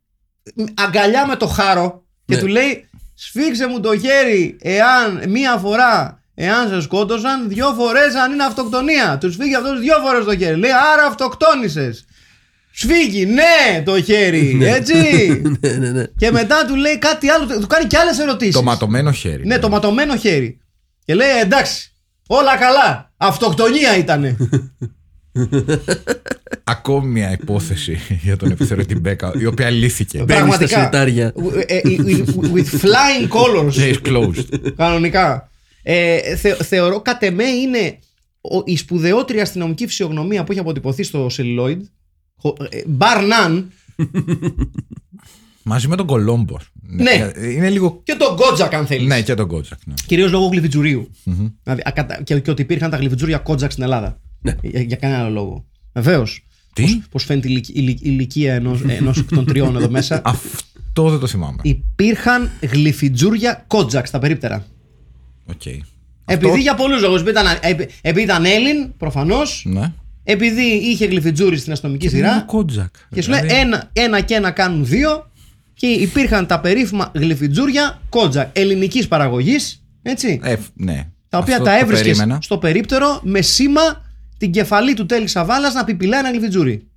Speaker 1: αγκαλιά με το χάρο και
Speaker 3: Ναι.
Speaker 1: του λέει σφίξε μου το χέρι εάν μία φορά εάν σε σκότωσαν, δυο φορές αν είναι αυτοκτονία. Τους σφίγγει αυτός δυο φορές το χέρι. Λέει άρα αυτοκτόνησες. Σφίγγει, ναι, το χέρι, έτσι. *laughs*
Speaker 3: ναι, ναι, ναι.
Speaker 1: και μετά του λέει κάτι άλλο, του κάνει και άλλες ερωτήσεις.
Speaker 2: το ματωμένο χέρι.
Speaker 1: Ναι, το ματωμένο χέρι. Και λέει εντάξει, όλα καλά. Αυτοκτονία ήτανε. *laughs*
Speaker 2: Ακόμη μια υπόθεση για τον επιθεωρητή Μπέκα, η οποία λύθηκε.
Speaker 3: Μπαίνει στα
Speaker 1: Πραγματικά.
Speaker 3: σιρτάρια.
Speaker 1: Ε, ε, with- With flying colors.
Speaker 2: Case closed.
Speaker 1: Κανονικά. Ε, θε- θεωρώ κατ' εμέ είναι ο- η σπουδαιότερη αστυνομική φυσιογνωμία που έχει αποτυπωθεί στο celluloid. Χω- ε, Bar none. *laughs*
Speaker 2: Μαζί με τον Κολόμπο.
Speaker 1: Ναι.
Speaker 2: Είναι λίγο.
Speaker 1: Και τον Κότζακ, αν θέλεις.
Speaker 2: Ναι, και τον Κότζακ. Ναι.
Speaker 1: Κυρίως λόγω γλυφιτζουρίου. Δηλαδή, ακατα- και, και ότι υπήρχαν τα γλυφιτζούρια Κότζακ στην Ελλάδα.
Speaker 3: Ναι.
Speaker 1: Για, για κανένα άλλο λόγο. Βεβαίως.
Speaker 2: Τι;
Speaker 1: Πώς φαίνεται η ηλικ- η ηλικ- η ηλικία ενός ενός εκ των τριών εδώ μέσα. *laughs*
Speaker 2: Αυτό δεν το θυμάμαι.
Speaker 1: Υπήρχαν γλυφιτζούρια Κότζακ στα περίπτερα.
Speaker 2: Οκ.
Speaker 1: Επειδή
Speaker 2: Αυτό-
Speaker 1: για πολλούς λόγους. Επειδή, ήταν- επει- επειδή ήταν Έλλην, προφανώς.
Speaker 2: Ναι.
Speaker 1: Επειδή είχε γλυφιτζούρι στην αστυνομική
Speaker 2: Είναι
Speaker 1: σειρά.
Speaker 2: ο Κότζακ.
Speaker 1: Και σου λέει
Speaker 2: Δηλαδή,
Speaker 1: ένα, ένα και ένα κάνουν δύο. Και υπήρχαν τα περίφημα γλυφιτζούρια Κότζακ ελληνικής παραγωγής. Έτσι.
Speaker 2: ε, ναι.
Speaker 1: τα οποία
Speaker 2: Αυτό
Speaker 1: τα
Speaker 2: το
Speaker 1: έβρισκες
Speaker 2: περίμενα.
Speaker 1: στο περίπτερο με σήμα την κεφαλή του Τέλη Σαβάλας να πιπιλάει ένα γλυφιτζούρι.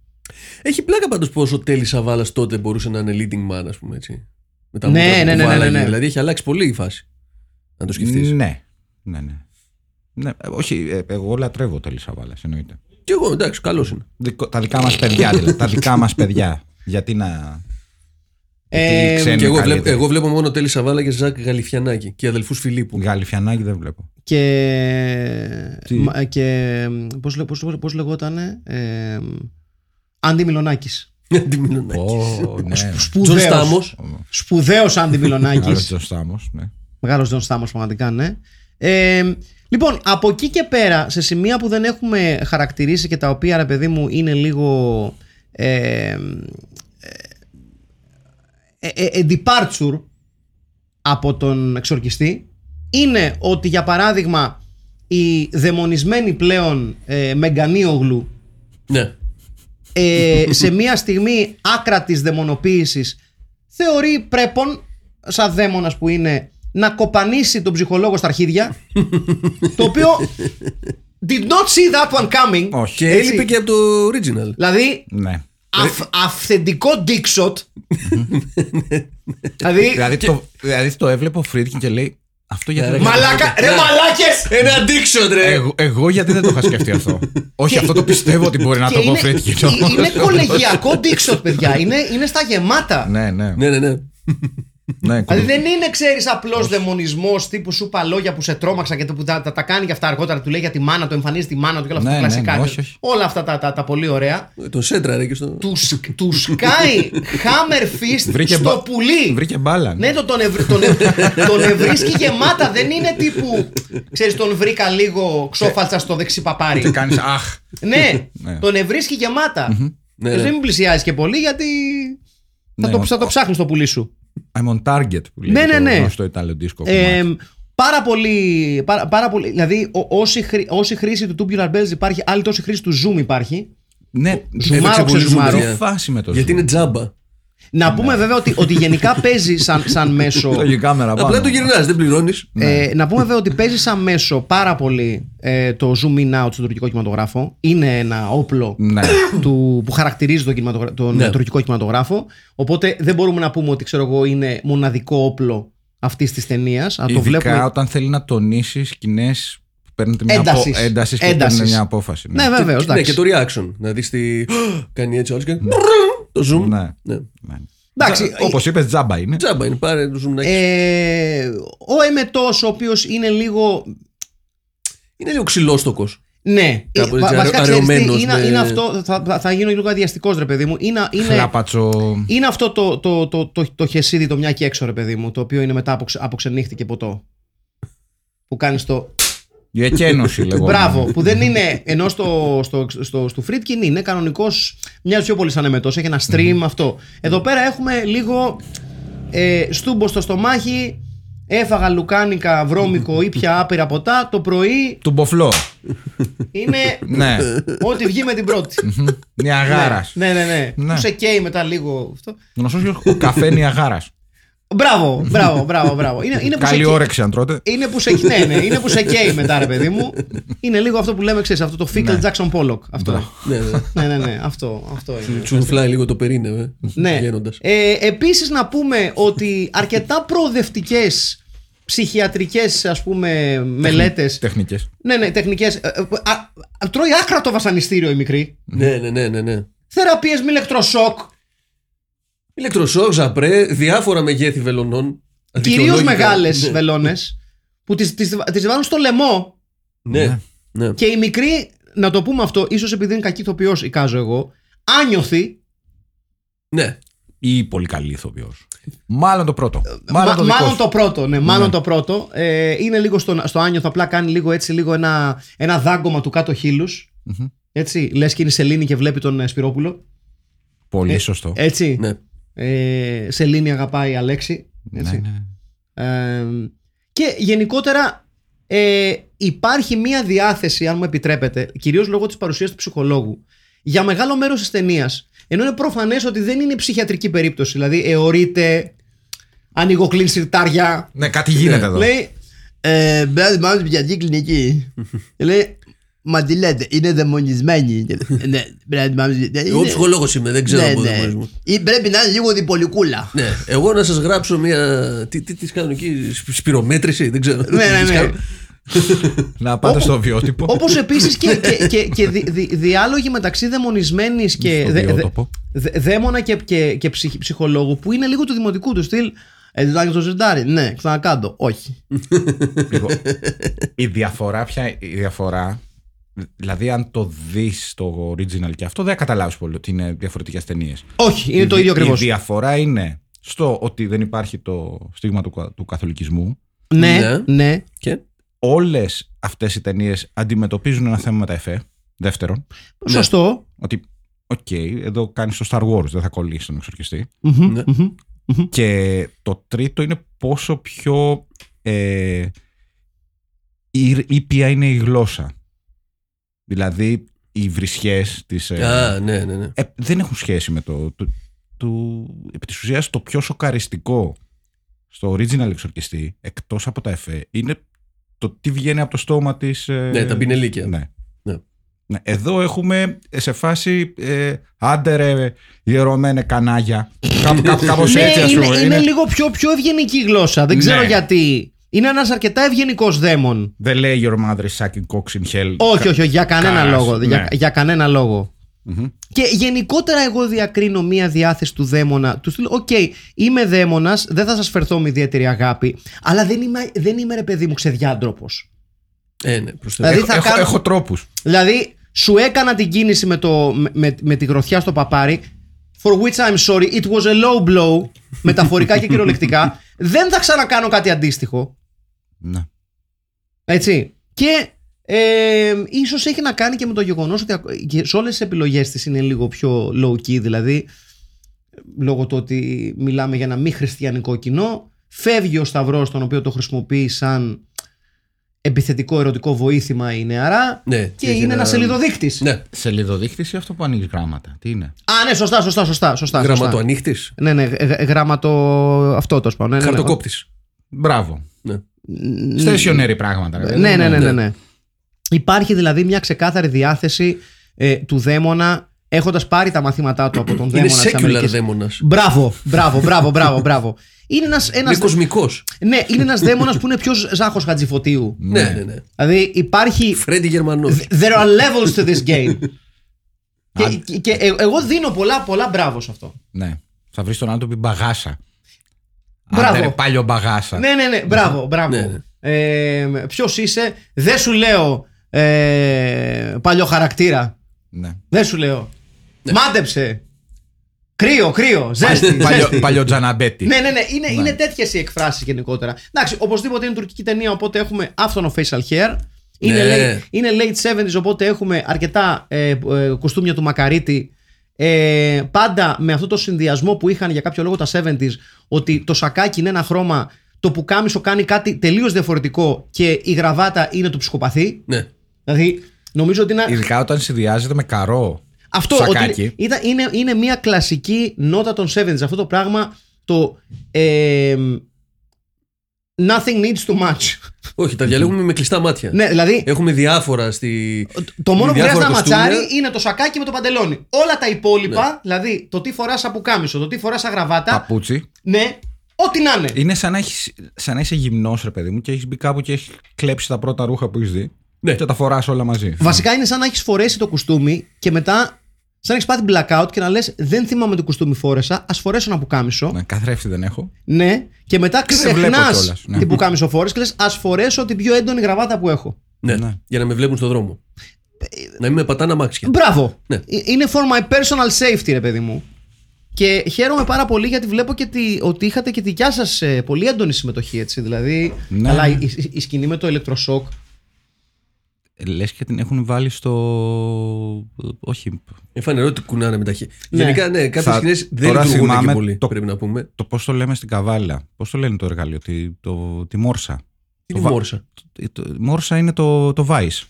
Speaker 3: Έχει πλάκα πάντως πόσο Τέλι Σαβάλας τότε μπορούσε να είναι leading man, ας πούμε έτσι. Με τα
Speaker 1: Ναι,
Speaker 3: μούτρα που
Speaker 1: ναι, ναι, ναι,
Speaker 3: βάλαγε.
Speaker 1: ναι.
Speaker 3: Δηλαδή έχει αλλάξει πολύ η φάση. Να το σκεφτείς.
Speaker 2: Ναι. Ναι, ναι. ναι. ε, Όχι, ε, εγώ λατρεύω το Λισαβάλα, εννοείται.
Speaker 3: Και εγώ εντάξει, καλός είναι.
Speaker 2: Δικο- τα δικά μας παιδιά, δηλαδή. τα δικά μας παιδιά. Γιατί να.
Speaker 1: Ε,
Speaker 2: Γιατί ξένοι
Speaker 3: Και εγώ,
Speaker 2: καλύτεροι.
Speaker 3: βλέπω, εγώ βλέπω μόνο Τέλη Σαβάλα και Ζακ Γαλιφιανάκη και αδελφούς Φιλίππου.
Speaker 2: Γαλιφιανάκι δεν βλέπω.
Speaker 1: και.
Speaker 2: Τι;
Speaker 1: μα- και πώς, λέ- πώς, πώς λεγότανε. Ε, Άντι Μιλονάκης. *laughs*
Speaker 3: Τι Μιλονάκη.
Speaker 2: Ω, ναι.
Speaker 3: Τζον
Speaker 1: Σπουδαίος.
Speaker 3: Στάμος.
Speaker 1: Σπουδαίος Άντι
Speaker 2: Άλλος
Speaker 1: Μιλονάκης.
Speaker 2: Τζον Στάμος, ναι.
Speaker 1: Μεγάλος Τζον Στάμος πραγματικά, ναι. Ε, λοιπόν, από εκεί και πέρα, σε σημεία που δεν έχουμε χαρακτηρίσει και τα οποία, ρε παιδί μου, είναι λίγο... Ε, ε, ε, ε, ε, departure από τον εξορκιστή είναι ότι για παράδειγμα η δαιμονισμένη πλέον ε, Μεγκανίογλου
Speaker 3: Ναι.
Speaker 1: ε, σε μια στιγμή άκρατης δαιμονοποίησης θεωρεί πρέπον σαν δαίμονας που είναι να κοπανίσει τον ψυχολόγο στα αρχίδια το οποίο did not see that one coming
Speaker 2: Όχι.
Speaker 3: Και
Speaker 1: Έτσι.
Speaker 3: έλειπε και από το original.
Speaker 1: δηλαδή
Speaker 2: Ναι.
Speaker 1: αυ- αυθεντικό dick shot. δηλαδή.
Speaker 2: Δηλαδή το, δηλαδή το έβλεπε ο Φρίτκιν και λέει αυτό γιατί
Speaker 3: Ναι,
Speaker 2: δεν
Speaker 3: ρε.
Speaker 2: το
Speaker 1: Μαλάκα, ρε
Speaker 3: Ναι.
Speaker 1: μαλάκες!
Speaker 3: Ένα addiction, ρε!
Speaker 2: εγώ, εγώ γιατί δεν το είχα σκεφτεί αυτό. *laughs* Όχι, αυτό το πιστεύω ότι μπορεί να
Speaker 1: Και
Speaker 2: το πω
Speaker 1: είναι,
Speaker 2: Φρίτκιν.
Speaker 1: ε- είναι κολεγιακό dick shot, παιδιά. Είναι, είναι στα γεμάτα.
Speaker 2: ναι, ναι.
Speaker 3: Ναι, ναι, ναι.
Speaker 2: Ναι,
Speaker 1: Δηλαδή δεν είναι, ξέρεις, απλός δαιμονισμός τύπου σου παλόγια που σε τρόμαξαν και που τα, τα, τα κάνει και αυτά αργότερα. Του λέει για τη μάνα του, εμφανίζει τη μάνα του και όλα αυτά
Speaker 2: Ναι,
Speaker 1: τα
Speaker 2: ναι,
Speaker 1: κλασικά.
Speaker 2: ναι, όχι, όχι.
Speaker 1: Όλα αυτά τα, τα, τα πολύ ωραία.
Speaker 3: Τον σέντρα, ρε, και στο.
Speaker 1: Τους, σκ- τους σκάει hammer fist
Speaker 2: Βρήκε
Speaker 1: στο
Speaker 2: μπα-
Speaker 1: πουλί.
Speaker 2: Βρήκε μπάλα.
Speaker 1: Ναι, το, τον, ευρ, τον, ευ- τον ευρίσκει γεμάτα. Δεν είναι τύπου. Ξέρεις, τον βρήκα λίγο ξόφαλτσα στο δεξί
Speaker 2: Και
Speaker 1: παπάρι.
Speaker 2: κάνεις αχ.
Speaker 1: ναι,
Speaker 2: Ναι.
Speaker 1: τον ευρίσκει γεμάτα.
Speaker 3: Ναι,
Speaker 1: Δεν
Speaker 3: ναι.
Speaker 1: μην πλησιάζει και πολύ γιατί. Θα
Speaker 2: Ναι,
Speaker 1: το,
Speaker 2: ο-
Speaker 1: θα το ψάχνεις το πουλί σου.
Speaker 2: I'm on target που λέει
Speaker 1: Ναι, ναι, ναι.
Speaker 2: το γνωστό Ιταλιο disco
Speaker 1: Ε,
Speaker 2: κομμάτι.
Speaker 1: πάρα πολύ, πάρα, πάρα πολύ. Δηλαδή, ο, όση, χρή- όση χρήση του Tubular Bells υπάρχει, άλλη τόση χρήση του Zoom υπάρχει.
Speaker 2: Ναι,
Speaker 1: Ζουμάρω,
Speaker 3: Έπαιξε πολύ
Speaker 1: ξεζουμάρω.
Speaker 3: ζουμιά.
Speaker 2: τι φάση με το
Speaker 3: Γιατί
Speaker 2: zoom.
Speaker 3: είναι τζάμπα.
Speaker 1: Να πούμε βέβαια ότι, ότι γενικά παίζει σαν, σαν μέσο. *laughs*
Speaker 2: Έχει κάμερα
Speaker 3: Απλά
Speaker 2: πάνω.
Speaker 3: το γυρνάς, δεν πληρώνεις.
Speaker 1: Ε, να πούμε βέβαια ότι παίζει σαν μέσο πάρα πολύ ε, το zoom in out στον τουρκικό κινηματογράφο. Είναι ένα όπλο
Speaker 2: Ναι.
Speaker 1: του, που χαρακτηρίζει τον, κινηματογρα- τον
Speaker 3: Ναι.
Speaker 1: τουρκικό κινηματογράφο. Οπότε δεν μπορούμε να πούμε ότι ξέρω εγώ είναι μοναδικό όπλο αυτής της ταινίας. Αν το
Speaker 2: Ειδικά
Speaker 1: βλέπουμε.
Speaker 2: όταν θέλει να τονίσεις σκηνές που παίρνετε μια
Speaker 1: Έντασης.
Speaker 2: απο... έντασης και
Speaker 1: Έντασης.
Speaker 2: παίρνει μια απόφαση.
Speaker 1: Ναι, βεβαίω.
Speaker 3: Ναι, και το reaction. Να δεις τι. Κάνει έτσι ο άλλος και. Το zoom.
Speaker 2: Ναι.
Speaker 3: Ναι.
Speaker 2: ναι.
Speaker 1: Εντάξει,
Speaker 2: Όπως είπες, τζάμπα είναι.
Speaker 3: Τζάμπα είναι, πάρε το zoom να έχεις.
Speaker 1: Ε, ο Εμετός ο οποίος είναι λίγο
Speaker 3: Είναι λίγο ξυλόστοκος.
Speaker 1: ναι,
Speaker 3: Κάπου
Speaker 1: ε,
Speaker 3: έτσι,
Speaker 1: βα- βασικά ξέρεις τι,
Speaker 3: αραιωμένος
Speaker 1: είναι,
Speaker 3: με-
Speaker 1: είναι αυτό, θα, θα, θα γίνω λίγο αδιαστικός ρε παιδί μου είναι, είναι,
Speaker 2: Χλάπατσο.
Speaker 1: είναι αυτό το, το, το, το, το, χεσίδι το μια και έξω ρε παιδί μου το οποίο είναι μετά από, ξε- από ξενύχτη και ποτό που κάνεις το
Speaker 2: Η εκένωση λέγω.
Speaker 1: μπράβο που δεν είναι ενώ στο, στο, στο, στο Φρίτκιν είναι κανονικός μοιάζει πιο πολύ σαν εμετός έχει ένα stream αυτό εδώ πέρα έχουμε λίγο ε, στούμπο στο στομάχι έφαγα λουκάνικα βρώμικο ή πια άπειρα ποτά το πρωί
Speaker 2: Του μποφλό.
Speaker 1: είναι
Speaker 2: ναι.
Speaker 1: ό,τι βγει με την πρώτη
Speaker 2: Νιαγάρας.
Speaker 1: ναι ναι ναι,
Speaker 2: Ναι.
Speaker 1: που σε καίει μετά λίγο αυτό
Speaker 2: Γνωστό ο καφέ Νιαγάρας.
Speaker 1: Μπράβο μπράβο μπράβο, μπράβο. Είναι, είναι που σε
Speaker 2: Καλή
Speaker 1: καίει-
Speaker 2: όρεξη αν τρώτε.
Speaker 1: Είναι που, σε, ναι, ναι, είναι που σε καίει μετά, ρε παιδί μου. Είναι λίγο αυτό που λέμε, ξέρεις, αυτό το Fickle
Speaker 2: Ναι.
Speaker 1: Jackson Pollock. Αυτό.
Speaker 3: Ναι, ναι.
Speaker 1: ναι, ναι, ναι, αυτό, αυτό είναι.
Speaker 3: Τσουνφλάει λίγο το περίνε,
Speaker 1: ναι.
Speaker 3: βγαίνοντας.
Speaker 1: Ε, επίσης να πούμε ότι αρκετά προοδευτικές ψυχιατρικές ας πούμε μελέτες
Speaker 2: Τεχνικές.
Speaker 1: ναι ναι τεχνικές ε, ε, α, α, τρώει άκρα το βασανιστήριο η μικρή
Speaker 3: Ναι, ναι, ναι, ναι, ναι.
Speaker 1: θεραπείες με ηλεκτροσόκ
Speaker 3: Ηλεκτροσόκ, ζαπρέ, διάφορα μεγέθη βελονών.
Speaker 1: κυρίως
Speaker 3: Αδικαιολόγητα.
Speaker 1: μεγάλες
Speaker 3: Ναι.
Speaker 1: βελόνες που τις, τις, τις βάλουν στο λαιμό
Speaker 3: Ναι, ναι.
Speaker 1: Και η μικρή, να το πούμε αυτό, ίσως επειδή είναι κακή ηθοποιός, εικάζω εγώ, άνιωθη.
Speaker 3: Ναι.
Speaker 2: Ή πολύ καλή ηθοποιός. Μάλλον το πρώτο.
Speaker 1: Μάλλον,
Speaker 2: Μάλλον το δικό
Speaker 1: μάλλον
Speaker 2: σου.
Speaker 1: το πρώτο, ναι, μάλλον
Speaker 2: Ναι.
Speaker 1: το πρώτο. Ε, είναι λίγο στο, στο άνιωθο, απλά κάνει λίγο έτσι, λίγο ένα, ένα δάγκωμα του κάτω χείλους.
Speaker 2: Μμμ.
Speaker 1: Έτσι, λες και είναι η Σελήνη και βλέπει τον ε, Σπυρόπουλο.
Speaker 2: Πολύ σωστό.
Speaker 1: Έτσι.
Speaker 3: ναι.
Speaker 1: Ε, Σελήνη αγαπάει η Αλέξη. Έτσι.
Speaker 2: Ναι, ναι.
Speaker 1: Ε, και γενικότερα ε, υπάρχει μία διάθεση, αν μου επιτρέπετε, κυρίως λόγω της παρουσίας του ψυχολόγου, για μεγάλο μέρος της ταινία. Ενώ είναι προφανές ότι δεν είναι ψυχιατρική περίπτωση. Δηλαδή, εωρείται, ανοιγοκλίνει σιρτάρια.
Speaker 2: Ναι, κάτι γίνεται εδώ.
Speaker 1: Λέει, ε, πρέπει να πάμε στην ψυχιατρική κλινική. Και λέει, μα τι λέτε, είναι δαιμονισμένη. Και λέει, ναι, πρέπει να πάμε στην
Speaker 3: Εγώ ψυχολόγος είμαι, δεν ξέρω
Speaker 1: ναι,
Speaker 3: από
Speaker 1: ναι.
Speaker 3: δαιμονισμό.
Speaker 1: Ή πρέπει να είναι λίγο διπολικούλα.
Speaker 3: Ναι, εγώ να σας γράψω μια. Τι, τι, τις κάνω εκεί, σπ- σπυρομέτρηση, δεν ξέρω.
Speaker 1: Ναι, ναι,
Speaker 3: Τις
Speaker 1: ναι.
Speaker 3: κάνω.
Speaker 2: Να πάτε
Speaker 1: Όπου-
Speaker 2: στο βιότυπο.
Speaker 1: Όπως επίσης και, και, και, και δι, δι- διάλογοι μεταξύ δαιμονισμένης και.
Speaker 2: Στο
Speaker 1: δε- δε-
Speaker 2: βιότοπο.
Speaker 1: δε- δαίμονα και, και, και ψυχ- ψυχολόγου που είναι λίγο του δημοτικού του στυλ. Ε, δεν το ζητάρι. Ναι, ξανακάτω. Όχι.
Speaker 2: Λίγο. η διαφορά πια, η διαφορά, δηλαδή αν το δεις το original και αυτό δεν θα καταλάβεις πολύ ότι είναι διαφορετικές ταινίες.
Speaker 1: Όχι, είναι το ίδιο
Speaker 2: Η
Speaker 1: ακριβώ.
Speaker 2: διαφορά είναι στο ότι δεν υπάρχει το στίγμα του, κα- του καθολικισμού.
Speaker 1: Ναι,
Speaker 3: Ναι.
Speaker 1: ναι.
Speaker 3: Και;
Speaker 2: Όλες αυτές οι ταινίες αντιμετωπίζουν ένα θέμα με τα εφέ. Δεύτερον,
Speaker 1: Σωστό.
Speaker 2: ότι οκ, εδώ κάνεις το Star Wars, δεν θα κολλήσει τον εξορκιστή.
Speaker 1: Μμμ,
Speaker 3: Ναι.
Speaker 1: μμμ.
Speaker 2: Και το τρίτο είναι πόσο πιο ε, ή- ήπια είναι η γλώσσα. Δηλαδή οι βρισιές της, ε,
Speaker 3: Α, ναι, ναι, ναι.
Speaker 2: ε, δεν έχουν σχέση με το... το, το επί της ουσίας το πιο σοκαριστικό στο original εξορκιστή εκτός από τα εφέ είναι το τι βγαίνει από το στόμα της... ε,
Speaker 3: Ναι, τα πινελίκια.
Speaker 2: Ναι.
Speaker 3: Ναι.
Speaker 2: Ναι, εδώ έχουμε σε φάση ε, άντε ρε ιερωμένε κανάγια. *laughs* Κάπου, κάπου, κάπως
Speaker 1: Ναι,
Speaker 2: έτσι ας
Speaker 1: είναι,
Speaker 2: πούμε.
Speaker 1: είναι λίγο πιο, πιο ευγενική γλώσσα. Δεν ξέρω
Speaker 2: Ναι.
Speaker 1: γιατί. Είναι ένας αρκετά ευγενικός δαίμον.
Speaker 2: Δεν λέει your mother is sucking cocks in hell.
Speaker 1: Όχι, όχι, όχι, για κανένα
Speaker 2: Καράς,
Speaker 1: λόγο.
Speaker 2: ναι.
Speaker 1: Για, για κανένα λόγο. Και γενικότερα εγώ διακρίνω μία διάθεση του δαίμονα. Του στείλω, οκ, είμαι δαίμονας, δεν θα σας φερθώ με ιδιαίτερη αγάπη, αλλά δεν είμαι, δεν είμαι ρε παιδί μου ξεδιάντροπος.
Speaker 3: Ε, ναι, προς
Speaker 1: Δηλαδή
Speaker 2: Έχω,
Speaker 1: θα
Speaker 2: έχω,
Speaker 1: κάνω-
Speaker 2: έχω τρόπους.
Speaker 1: Δηλαδή, σου έκανα την κίνηση με, το, με, με, με τη γροθιά στο παπάρι, for which I'm sorry, it was a low blow, *laughs* μεταφορικά και κυριολεκτικά. δεν θα ξανακάνω κάτι αντίστοιχο.
Speaker 2: Ναι.
Speaker 1: Έτσι. Και ε, ίσως έχει να κάνει και με το γεγονός ότι ακ- και σε όλες τις επιλογές της είναι λίγο πιο low key, δηλαδή λόγω του ότι μιλάμε για ένα μη χριστιανικό κοινό, φεύγει ο Σταυρός τον οποίο το χρησιμοποιεί σαν επιθετικό ερωτικό βοήθημα η νεαρά
Speaker 3: Ναι,
Speaker 1: και
Speaker 3: έχει
Speaker 1: είναι ένα
Speaker 3: ένα-
Speaker 1: σελίδοδείκτης.
Speaker 3: Ναι,
Speaker 2: Σελίδοδείχτης ή αυτό που ανοίγει γράμματα. Τι είναι;
Speaker 1: Α, ναι, σωστά, σωστά, σωστά. σωστά,
Speaker 3: γράμμα
Speaker 1: σωστά.
Speaker 3: του ανοίχτης,
Speaker 1: Ναι, ναι, ε, ε, γράμματο αυτό το σπάω. Ναι, ναι, ναι.
Speaker 3: χαρτοκόπτης.
Speaker 2: Μπράβο.
Speaker 3: Ναι.
Speaker 2: Στεσιονέρι πράγματα. ρε παιδί
Speaker 1: Ναι,
Speaker 2: μου.
Speaker 1: ναι, ναι, ναι, ναι. Υπάρχει δηλαδή μια ξεκάθαρη διάθεση ε, του δαίμονα έχοντας πάρει τα μαθήματά του από τον
Speaker 3: Είναι
Speaker 1: δαίμονα της
Speaker 3: secular
Speaker 1: Αμερικής.
Speaker 3: δαίμονας.
Speaker 1: Μπράβο, μπράβο, μπράβο, μπράβο, μπράβο. Είναι ένας, ένας,
Speaker 3: Είναι κοσμικός.
Speaker 1: ναι, είναι ένας δαίμονας που είναι πιο Ζάχος Χατζηφωτίου.
Speaker 3: Ναι, ναι, ναι.
Speaker 1: Δηλαδή υπάρχει.
Speaker 3: Φρέντι Γερμανός.
Speaker 1: There are levels to this game. *laughs* και, και, και ε- εγώ δίνω πολλά, πολλά μπράβο σε αυτό.
Speaker 2: Ναι. Θα βρεις τον άλλο του πει μπαγάσα.
Speaker 1: Μπράβο.
Speaker 2: Άντε ρε, πάλιο μπαγάσα.
Speaker 1: Ναι, ναι, ναι, μπράβο, μπράβο.
Speaker 3: Ναι,
Speaker 1: Ε, Ποιος είσαι, δεν σου λέω ε, παλιό χαρακτήρα.
Speaker 2: Ναι.
Speaker 1: Δεν σου λέω. Μάντεψε. Κρύο, κρύο, ζέστη.
Speaker 2: Παλιό,
Speaker 1: ζέστη.
Speaker 2: παλιό Τζαναμπέτη.
Speaker 1: Ναι, ναι, ναι. Είναι, είναι τέτοιες οι εκφράσεις γενικότερα. Εντάξει, οπωσδήποτε είναι τουρκική ταινία, οπότε έχουμε άφθονο facial hair. Είναι,
Speaker 3: Ναι.
Speaker 1: late, είναι late 70s, οπότε έχουμε αρκετά ε, ε, κοστούμια του Μακαρίτη. Ε, πάντα με αυτό το συνδυασμό που είχαν για κάποιο λόγο τα 70s, ότι το σακάκι είναι ένα χρώμα, το πουκάμισο κάνει κάτι τελείως διαφορετικό και η γραβάτα είναι του ψυχοπαθή.
Speaker 3: Ναι.
Speaker 1: Δηλαδή, νομίζω ότι είναι.
Speaker 2: Ειδικά όταν συνδυάζεται με καρό.
Speaker 1: Αυτό
Speaker 2: σακάκι.
Speaker 1: ότι ήταν, είναι, είναι μια κλασική νότα των 70s. Αυτό το πράγμα το. ε, nothing needs too much.
Speaker 3: Όχι, τα διαλέγουμε με κλειστά μάτια.
Speaker 1: ναι, δηλαδή
Speaker 3: Έχουμε διάφορα στη.
Speaker 1: το μόνο που
Speaker 3: διάφορα
Speaker 1: χρειάζεται να
Speaker 3: κοστούμια.
Speaker 1: ματσάρει είναι το σακάκι με το παντελόνι. Όλα τα υπόλοιπα, δηλαδή το τι φοράς από κάμισο, το τι φοράς γραβάτα,
Speaker 2: Παπούτσι.
Speaker 1: ναι, ό,τι να είναι.
Speaker 2: Είναι σαν να, έχεις, σαν να είσαι γυμνός, ρε παιδί μου, και έχεις μπει κάπου και έχεις κλέψει τα πρώτα ρούχα που έχεις δει.
Speaker 3: Ναι.
Speaker 2: Και τα φοράς όλα μαζί.
Speaker 1: Βασικά είναι σαν να έχεις φορέσει το κουστούμι και μετά. Σαν να έχεις πάθει blackout και να λες: Δεν θυμάμαι το κουστούμι φόρεσα, ας φορέσω ένα πουκάμισο.
Speaker 2: Ναι, καθρέφτη δεν έχω.
Speaker 1: Ναι, και μετά
Speaker 2: Και δεν βλέπω
Speaker 1: ξεχνάς
Speaker 2: κιόλας, ναι.
Speaker 1: την πουκάμισο φόρε και λες: Α φορέσω την πιο έντονη γραβάτα που έχω.
Speaker 3: Ναι,
Speaker 2: Ναι.
Speaker 3: για να με βλέπουν στον δρόμο. να μην με πατάνε αμάξια.
Speaker 1: Μπράβο.
Speaker 3: Ναι.
Speaker 1: Ε, Είναι for my personal safety, ρε παιδί μου. Και χαίρομαι πάρα πολύ γιατί βλέπω και τη, ότι είχατε και τη δικιά σας πολύ έντονη συμμετοχή. Έτσι. Δηλαδή,
Speaker 2: Ναι.
Speaker 1: αλλά η, η- η σκηνή με το ηλεκτροσόκ.
Speaker 2: Λες και την έχουν βάλει στο. Όχι.
Speaker 3: Είναι φανερό ότι κουνάνε με τα χέρια.
Speaker 1: Ναι.
Speaker 3: Γενικά, ναι, κάποιες
Speaker 2: Θα-
Speaker 3: σκηνές δεν
Speaker 2: τώρα
Speaker 3: λειτουργούν και
Speaker 2: θυμάμαι
Speaker 3: πολύ.
Speaker 2: το-
Speaker 3: Πρέπει να πούμε.
Speaker 2: Το πώς το λέμε στην καβάλα. Πώς το λένε το εργαλείο, τη, το, τη μόρσα.
Speaker 3: Είναι
Speaker 2: βα-
Speaker 3: μόρσα;
Speaker 2: Το, το- η μόρσα είναι το, το vice.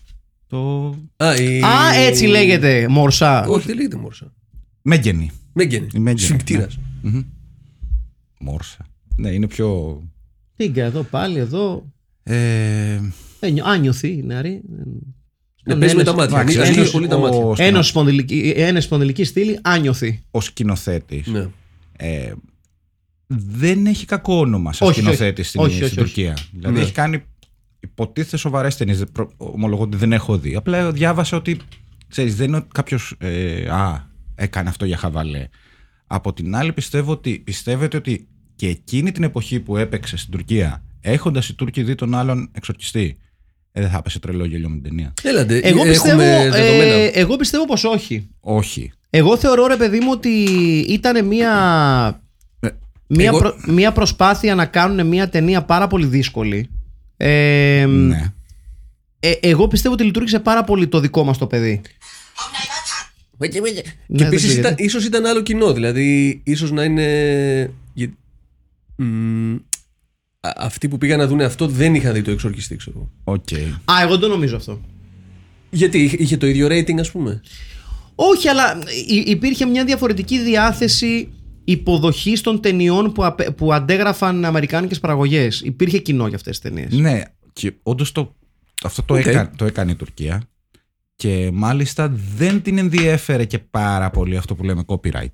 Speaker 2: Το
Speaker 3: Α, η...
Speaker 1: Α, έτσι λέγεται, Μορσά.
Speaker 3: Όχι, δεν λέγεται μόρσα.
Speaker 2: μέγενη.
Speaker 3: Μέγενη.
Speaker 2: Η μέγενη,
Speaker 3: Σφιγκτήρα.
Speaker 2: Μμμ. Μόρσα. Ναι, είναι πιο.
Speaker 1: Τίγκα εδώ πάλι, εδώ.
Speaker 2: Ε,
Speaker 1: Ε, νιώ- Άνιωθη η νεαρή.
Speaker 3: Ναι, παίζει με τα μάτια.
Speaker 2: εντάξει,
Speaker 3: Ανοίγει
Speaker 2: ένας-
Speaker 3: πολύ τα
Speaker 2: ο-
Speaker 3: μάτια.
Speaker 2: ο-
Speaker 1: Ένωση σπονδυλική, ένωση σπονδυλική στήλη, άνιωθη.
Speaker 2: ο σκηνοθέτης.
Speaker 3: Ναι.
Speaker 2: ε, δεν έχει κακό όνομα σαν
Speaker 1: Όχι,
Speaker 2: σκηνοθέτης
Speaker 1: όχι.
Speaker 2: στην,
Speaker 1: Όχι,
Speaker 2: στην
Speaker 1: όχι,
Speaker 2: Τουρκία. Δηλαδή
Speaker 3: Ναι.
Speaker 2: έχει κάνει υποτίθεται σοβαρές ταινίες. Ομολογώ ότι δεν έχω δει. Απλά διάβασα ότι ξέρεις, δεν είναι κάποιος. Ε, α, έκανε αυτό για χαβαλέ. Από την άλλη, πιστεύω ότι, πιστεύετε ότι και εκείνη την εποχή που έπαιξε στην Τουρκία, έχοντας οι Τούρκοι δει τον άλλον εξορκιστή, ε, δεν θα έπεσε τρελό γελίο με την ταινία.
Speaker 3: Έλατε,
Speaker 1: Εγώ πιστεύω,
Speaker 3: έχουμε δεδομένα.
Speaker 1: ε, εγώ πιστεύω πως όχι.
Speaker 2: Όχι.
Speaker 1: Εγώ θεωρώ ρε παιδί μου ότι ήταν μια,
Speaker 2: Ε,
Speaker 1: μια,
Speaker 3: εγώ-
Speaker 1: προ- μια προσπάθεια να κάνουν μια ταινία πάρα πολύ δύσκολη. Ε,
Speaker 2: ναι.
Speaker 1: ε, εγώ πιστεύω ότι λειτούργησε πάρα πολύ το δικό μας το παιδί.
Speaker 3: Και
Speaker 1: δεν
Speaker 3: επίσης
Speaker 1: λέγεται.
Speaker 3: ήταν, ίσως ήταν άλλο κοινό. Δηλαδή, ίσως να είναι. γε- Μ, α- αυτοί που πήγαν να δουν αυτό δεν είχαν δει το εξορκιστή, ξέρω. εγώ.
Speaker 2: Οκ.
Speaker 1: Α, εγώ δεν το νομίζω αυτό.
Speaker 3: Γιατί είχε- είχε το ίδιο rating, ας πούμε;
Speaker 1: Όχι, αλλά υ- υπήρχε μια διαφορετική διάθεση υποδοχής των ταινιών που, απε- που αντέγραφαν αμερικάνικες παραγωγές. Υπήρχε κοινό για αυτές τις ταινίες.
Speaker 2: Ναι, και όντως το, αυτό το,
Speaker 3: Οκ.
Speaker 2: έκανε, το έκανε η Τουρκία. Και μάλιστα δεν την ενδιέφερε και πάρα πολύ αυτό που λέμε copyright.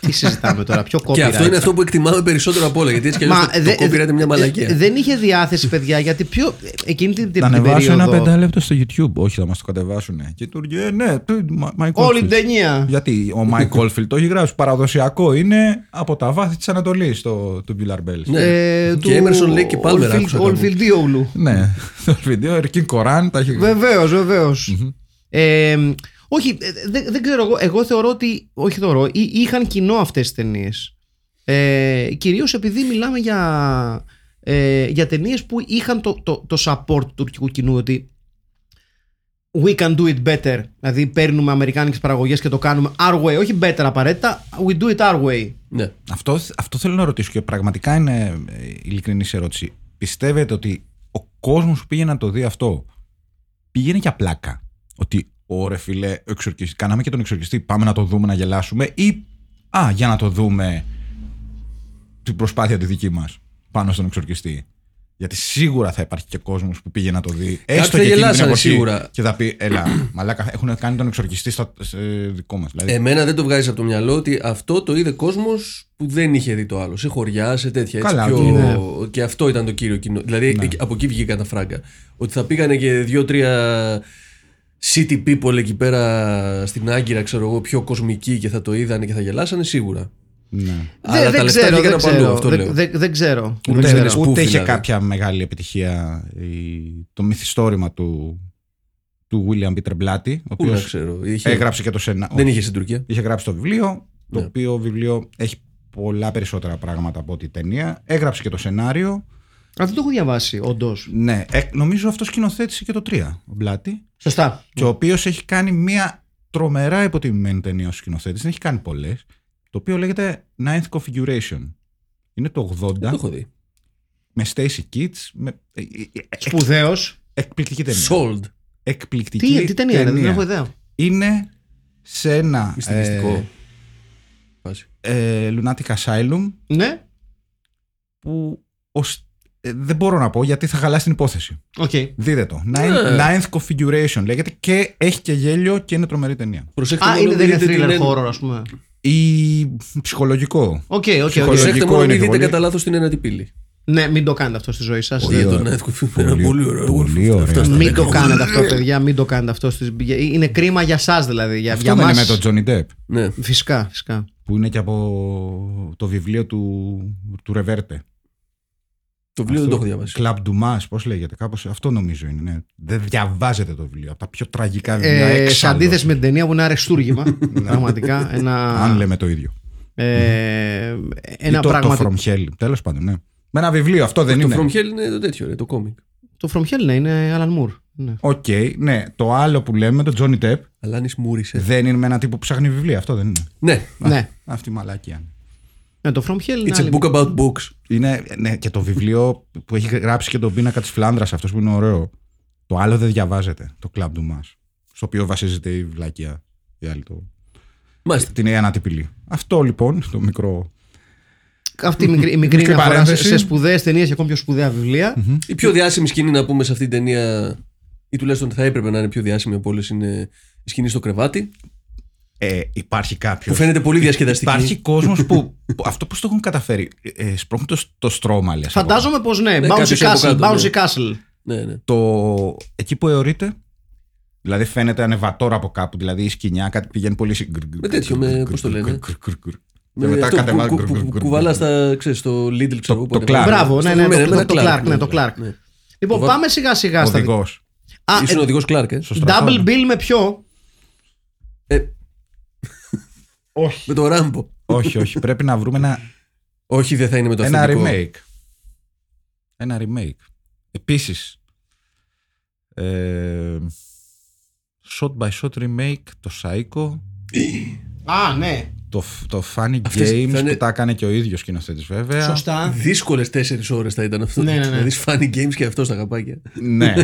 Speaker 1: Τι συζητάμε τώρα, πιο copyright.
Speaker 3: Και αυτό είναι αυτό που εκτιμάμε περισσότερο από όλα. Γιατί έτσι κι αλλιώς
Speaker 1: Μα,
Speaker 3: το,
Speaker 1: δε-
Speaker 3: το copyright είναι μια μαλακία.
Speaker 1: ε, Δεν είχε διάθεση, παιδιά, γιατί πιο. Εκείνη την, την,
Speaker 2: Θα
Speaker 1: την
Speaker 2: ανεβάσω ένα
Speaker 1: περίοδο.
Speaker 2: πεντάλεπτο στο YouTube. Όχι, θα μας το κατεβάσουν. Και του ε, ναι, του- Mike
Speaker 1: Όλη
Speaker 2: Oldfield.
Speaker 1: την ταινία.
Speaker 2: Γιατί ο Mike Oldfield το έχει γράψει. Παραδοσιακό είναι από τα βάθη της Ανατολής το Tubular Bells.
Speaker 3: Ναι.
Speaker 1: Ε,
Speaker 3: Και Emerson Lake και Palmer άκουσα κάπου.
Speaker 1: Ολφιλντίογλου.
Speaker 2: Ναι, το βίντεο Ερκίν Κοράν τα έχει γράψει.
Speaker 1: Βεβαίως, βεβαίως. Ε, όχι, ε, δεν, δεν ξέρω. Εγώ, εγώ θεωρώ ότι. Όχι θεωρώ. εί- είχαν κοινό αυτές τις ταινίες. Ε, Κυρίως επειδή μιλάμε για, ε, για ταινίες που είχαν το, το, το support του τουρκικού κοινού. Ότι we can do it better. Δηλαδή παίρνουμε αμερικάνικες παραγωγές και το κάνουμε our way. Όχι better απαραίτητα. We do it our way.
Speaker 3: Ναι.
Speaker 2: Αυτό, αυτό θέλω να ρωτήσω και πραγματικά είναι ε, ειλικρινή ερώτηση. Πιστεύετε ότι ο κόσμος που πήγε να το δει αυτό πήγαινε για πλάκα; Ότι ωραία φίλε, ο εξορκιστής- κάναμε και τον εξορκιστή, πάμε να το δούμε να γελάσουμε ή α, για να το δούμε την προσπάθεια τη δική μας πάνω στον εξορκιστή. Γιατί σίγουρα θα υπάρχει και κόσμος που πήγε να το δει. Έστω
Speaker 3: θα
Speaker 2: και εκείνη την
Speaker 3: γελάσανε
Speaker 2: εποχή,
Speaker 3: σίγουρα.
Speaker 2: Και θα πει, έλα, μαλάκα, έχουν κάνει τον εξορκιστή στο σε δικό μας. Δηλαδή,
Speaker 3: Εμένα δεν το βγάζει από το μυαλό ότι αυτό το είδε κόσμος που δεν είχε δει το άλλο. Σε χωριά, σε τέτοια. Έτσι,
Speaker 2: Καλά,
Speaker 3: πιο...
Speaker 2: ναι.
Speaker 3: Και αυτό ήταν το κύριο κοινό. Δηλαδή εκεί- από εκεί βγήκαν τα φράγκα. Ότι θα πήγανε και δύο-τρία city people εκεί πέρα στην Άγκυρα, ξέρω εγώ, πιο κοσμικοί και θα το είδανε και θα γελάσανε σίγουρα.
Speaker 2: ναι.
Speaker 3: Αλλά
Speaker 1: δεν,
Speaker 3: τα
Speaker 1: δεν
Speaker 3: λεφτά
Speaker 1: ξέρω,
Speaker 3: βγήκαν
Speaker 1: δεν
Speaker 3: από αλλού,
Speaker 1: ξέρω.
Speaker 3: αυτό
Speaker 1: δεν,
Speaker 3: λέω.
Speaker 1: δεν- δεν ξέρω.
Speaker 3: Ούτε
Speaker 1: Δεν
Speaker 3: είναι
Speaker 1: ξέρω.
Speaker 3: spoof,
Speaker 2: Ούτε είχε
Speaker 3: δηλαδή.
Speaker 2: κάποια μεγάλη επιτυχία η- το μυθιστόρημα του, του William Peter Blatty, ο
Speaker 3: Πού να
Speaker 2: οποίος
Speaker 3: ξέρω. Είχε...
Speaker 2: έγραψε και το σένα.
Speaker 3: Δεν
Speaker 2: όχι,
Speaker 3: είχε στην Τουρκία.
Speaker 2: είχε γράψει το βιβλίο, το
Speaker 3: Ναι.
Speaker 2: οποίο βιβλίο έχει πολλά περισσότερα πράγματα από ό,τι η ταινία. Έγραψε και το σενάριο.
Speaker 1: Α, δεν το έχω διαβάσει, όντως.
Speaker 2: Ναι, ε, νομίζω αυτό σκηνοθέτησε και το 3, ο Μπλάτι.
Speaker 1: Σωστά.
Speaker 2: Και ο οποίος έχει κάνει μια τρομερά υποτιμημένη ταινία ως σκηνοθέτης. Δεν έχει κάνει πολλές. Το οποίο λέγεται Ninth Configuration. Είναι το 80
Speaker 3: Δεν το έχω δει.
Speaker 2: με Stacy Keach. Με... ε, ε, ε,
Speaker 1: Σπουδαίος.
Speaker 2: Εκπληκτική ταινία.
Speaker 3: Sold.
Speaker 2: Εκπληκτική
Speaker 1: Τι, τι ταινία είναι, δεν έχω ιδέα.
Speaker 2: Είναι σε ένα
Speaker 3: Μυστικιστικό. Φάση.
Speaker 2: ε, ε, Lunatic Asylum
Speaker 1: Ναι,
Speaker 2: που ως, ε, δεν μπορώ να πω γιατί θα χαλάσει την υπόθεση.
Speaker 1: οκ.
Speaker 2: Δείτε το.
Speaker 3: Ναι.
Speaker 2: Ninth, Ninth Configuration λέγεται και έχει και γέλιο και είναι τρομερή ταινία.
Speaker 3: Προσέξτε
Speaker 1: Α,
Speaker 3: μόνο
Speaker 1: είναι, δεν είναι
Speaker 3: μην δείτε
Speaker 1: θρίλερ
Speaker 3: την-
Speaker 1: horror, ας πούμε.
Speaker 2: Ή ψυχολογικό.
Speaker 1: OK, OK, OK.
Speaker 2: Ψυχολογικό.
Speaker 3: Προσέξτε μόνο
Speaker 2: είναι
Speaker 3: μην
Speaker 2: και
Speaker 3: δείτε
Speaker 2: πολύ.
Speaker 3: κατά λάθος την ένατη πύλη.
Speaker 1: Ναι, μην το κάνετε αυτό στη ζωή σας.
Speaker 2: Πολύ
Speaker 3: Δεν
Speaker 2: ωραία.
Speaker 3: τον εύκολο.
Speaker 2: Πολύ-
Speaker 3: Πολύ ωραίο.
Speaker 2: πολύ
Speaker 3: Αυτό
Speaker 2: ωραία.
Speaker 3: στα
Speaker 1: Μην το
Speaker 3: δέκα.
Speaker 1: κάνετε αυτό, παιδιά, μην το κάνετε αυτό. στις- Είναι κρίμα για εσάς δηλαδή. Για,
Speaker 2: Αυτό
Speaker 1: για
Speaker 2: δεν
Speaker 1: μας...
Speaker 2: είναι με τον Johnny Depp.
Speaker 3: Ναι.
Speaker 1: Φυσικά, φυσικά.
Speaker 2: Που είναι και από το βιβλίο του, του Ρεβέρτε.
Speaker 3: Το βιβλίο δεν το έχω διαβάσει.
Speaker 2: Κλαμπ Dumas, πώς λέγεται, κάπως αυτό νομίζω είναι. Ναι. Δεν διαβάζετε το βιβλίο. Από τα πιο τραγικά βιβλία.
Speaker 1: Ε, σε
Speaker 2: έξαλλο.
Speaker 1: αντίθεση με την ταινία που είναι αρεστούργημα. πραγματικά. Ένα,
Speaker 2: Αν λέμε το ίδιο.
Speaker 1: ε, ένα
Speaker 2: Ή το,
Speaker 1: πράγμα.
Speaker 2: το From Hell. Τέλος πάντων, ναι. Με ένα βιβλίο, αυτό δεν
Speaker 3: Το
Speaker 2: είναι.
Speaker 3: From Hell είναι το τέτοιο, ρε, το κόμικ.
Speaker 1: Το From Hell ναι, είναι Alan Moore. Ναι.
Speaker 2: Οκ, ναι. Το άλλο που λέμε, το Johnny Depp,
Speaker 3: Αλάνη Μούρισε.
Speaker 2: δεν είναι με ένα τύπο που ψάχνει βιβλία. Αυτό δεν είναι.
Speaker 3: Ναι.
Speaker 1: ναι.
Speaker 2: Αυτή η μαλάκια. Είναι.
Speaker 1: ναι, το From Hell είναι.
Speaker 3: It's a
Speaker 1: άλλη-
Speaker 3: book about books.
Speaker 2: Είναι ναι, και το βιβλίο που έχει γράψει και τον πίνακα της Φλάνδρα, αυτός που είναι ωραίο. Το άλλο δεν διαβάζεται. Το Club του Μας. Στο οποίο βασίζεται η βλακία. Η άλλη το...
Speaker 3: Μάλιστα.
Speaker 2: Την Ιωάννα Τυπηλή. Αυτό λοιπόν το μικρό.
Speaker 1: Αυτή η μικρή, η μικρή
Speaker 2: Μικρή
Speaker 1: αναφορά σε,
Speaker 2: παρένθεση.
Speaker 1: σε σπουδαίες ταινίες και ακόμη πιο σπουδαία βιβλία.
Speaker 3: Η πιο διάσημη σκηνή να πούμε σε αυτή την ταινία, ή τουλάχιστον θα έπρεπε να είναι πιο διάσημη από όλες, είναι η σκηνή στο κρεβάτι.
Speaker 2: Ε, υπάρχει κάποιο.
Speaker 3: Που φαίνεται πολύ διασκεδαστική.
Speaker 2: Υπάρχει κόσμος που, που Αυτό πώς το έχουν καταφέρει; Ε, σπρώχνουν το, το στρώμα, λες, από
Speaker 1: Φαντάζομαι πως ναι.
Speaker 3: Ναι,
Speaker 1: Bouncy
Speaker 3: κάποιος από
Speaker 1: Castle.
Speaker 3: κάτω,
Speaker 1: Bouncy
Speaker 3: ναι.
Speaker 1: Castle.
Speaker 3: Ναι, ναι.
Speaker 2: το, εκεί που αιωρείται. Δηλαδή φαίνεται ανεβατόρα από κάπου. Δηλαδή η σκηνιά κάτι πηγαίνει πολύ. συ-
Speaker 3: Με τέτοιο, με- πώς το λένε;
Speaker 2: Και
Speaker 3: Με
Speaker 2: μετά
Speaker 3: αυτό που-
Speaker 2: κατεβάζει.
Speaker 3: που- που- που Κουβαλά στα, ξέρεις, στο Lidl, ξέρω εγώ,
Speaker 2: το
Speaker 3: πότε
Speaker 2: Clark.
Speaker 3: βάζεις.
Speaker 1: Μπράβο, ναι,
Speaker 3: Στο-
Speaker 1: ναι,
Speaker 3: με
Speaker 1: το-
Speaker 3: ένα
Speaker 1: το Clark, ναι, το Clark.
Speaker 3: ναι.
Speaker 1: Λοιπόν,
Speaker 3: Το-
Speaker 1: πάμε σιγά σιγά στα.
Speaker 2: Οδηγό.
Speaker 1: Α,
Speaker 3: Ήσουν
Speaker 1: ε,
Speaker 3: οδηγός Clark, ε;
Speaker 2: Στο στρατό.
Speaker 1: double bill με ποιο;
Speaker 3: Ε,
Speaker 2: Όχι.
Speaker 3: Με το Ράμπο.
Speaker 2: όχι, όχι. Πρέπει να βρούμε ένα,
Speaker 3: Όχι, δεν θα είναι με το
Speaker 2: ένα
Speaker 3: αυθεντικό.
Speaker 2: remake. Ένα remake. Επίσης. Ε, shot by shot remake, το Psycho,
Speaker 1: Α, ναι.
Speaker 2: το, το Funny
Speaker 3: Αυτές
Speaker 2: Games
Speaker 3: θα είναι-
Speaker 2: που τα έκανε και ο ίδιος σκηνοθέτης βέβαια.
Speaker 1: Σωστά.
Speaker 3: Δύσκολες τέσσερις ώρες θα ήταν αυτό.
Speaker 1: Ναι, ναι, ναι.
Speaker 3: Να δει funny games και αυτό στα καπάκια.
Speaker 2: ναι,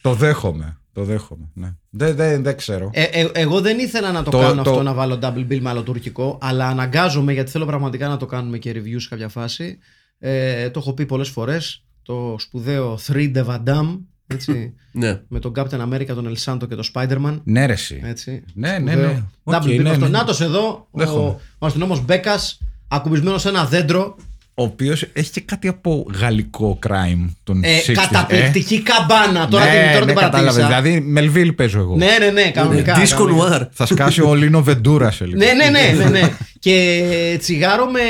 Speaker 2: το δέχομαι. Το δέχομαι. Ναι. Δεν, δεν, δεν ξέρω.
Speaker 1: Ε, ε, εγώ δεν ήθελα να το,
Speaker 2: Το-
Speaker 1: κάνω
Speaker 2: το-
Speaker 1: αυτό να βάλω double bill με άλλο τουρκικό, αλλά αναγκάζομαι γιατί θέλω πραγματικά να το κάνουμε και review σε κάποια φάση. Ε, το έχω πει πολλές φορές. Το σπουδαίο 3 Dev Adam Έτσι. *laughs*
Speaker 3: Ναι.
Speaker 1: με τον Captain America, τον El Santo και τον Spider-Man.
Speaker 2: Ναι, ρε, εσύ.
Speaker 1: Έτσι.
Speaker 2: Ναι, ναι,
Speaker 1: Σπουδαίο.
Speaker 2: ναι. OK,
Speaker 1: Double bill
Speaker 2: ναι,
Speaker 1: αυτό.
Speaker 2: ναι.
Speaker 1: Νάτος εδώ, ο,
Speaker 2: Δέχομαι.
Speaker 1: ο αστυνόμος Μπέκας, ακουμπισμένος σε ένα δέντρο.
Speaker 2: Ο οποίος έχει και κάτι από γαλλικό crime των
Speaker 1: Ε,
Speaker 2: 60s,
Speaker 1: καταπληκτική καπαρντίνα. Τώρα
Speaker 2: ναι,
Speaker 1: την, τώρα
Speaker 2: ναι,
Speaker 1: την
Speaker 2: κατάλαβες.
Speaker 1: παρατήρησα.
Speaker 2: Δηλαδή, Μελβίλ παίζω εγώ.
Speaker 1: Ναι, ναι, ναι, κανονικά.
Speaker 3: Disco
Speaker 1: κανονικά.
Speaker 3: Noir.
Speaker 2: Θα σκάσει ο Λίνο Βεντούρα σε λίγο.
Speaker 1: Ναι, ναι, ναι, ναι, ναι. και τσιγάρο με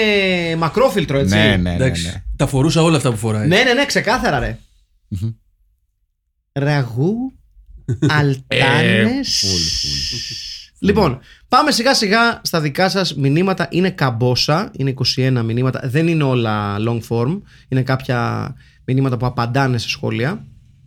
Speaker 1: μακρόφιλτρο, έτσι.
Speaker 2: ναι, ναι, ναι,
Speaker 3: Εντάξει.
Speaker 2: ναι.
Speaker 3: Τα φορούσα όλα αυτά που φοράει.
Speaker 1: ναι, ναι, ναι, ξεκάθαρα, ρε. Ραγού, αλτάνες.
Speaker 2: Ε, φουλ,
Speaker 1: Λοιπόν, πάμε σιγά σιγά στα δικά σας μηνύματα. Είναι καμπόσα, είναι 21 μηνύματα. Δεν είναι όλα long form. Είναι κάποια μηνύματα που απαντάνε σε σχόλια.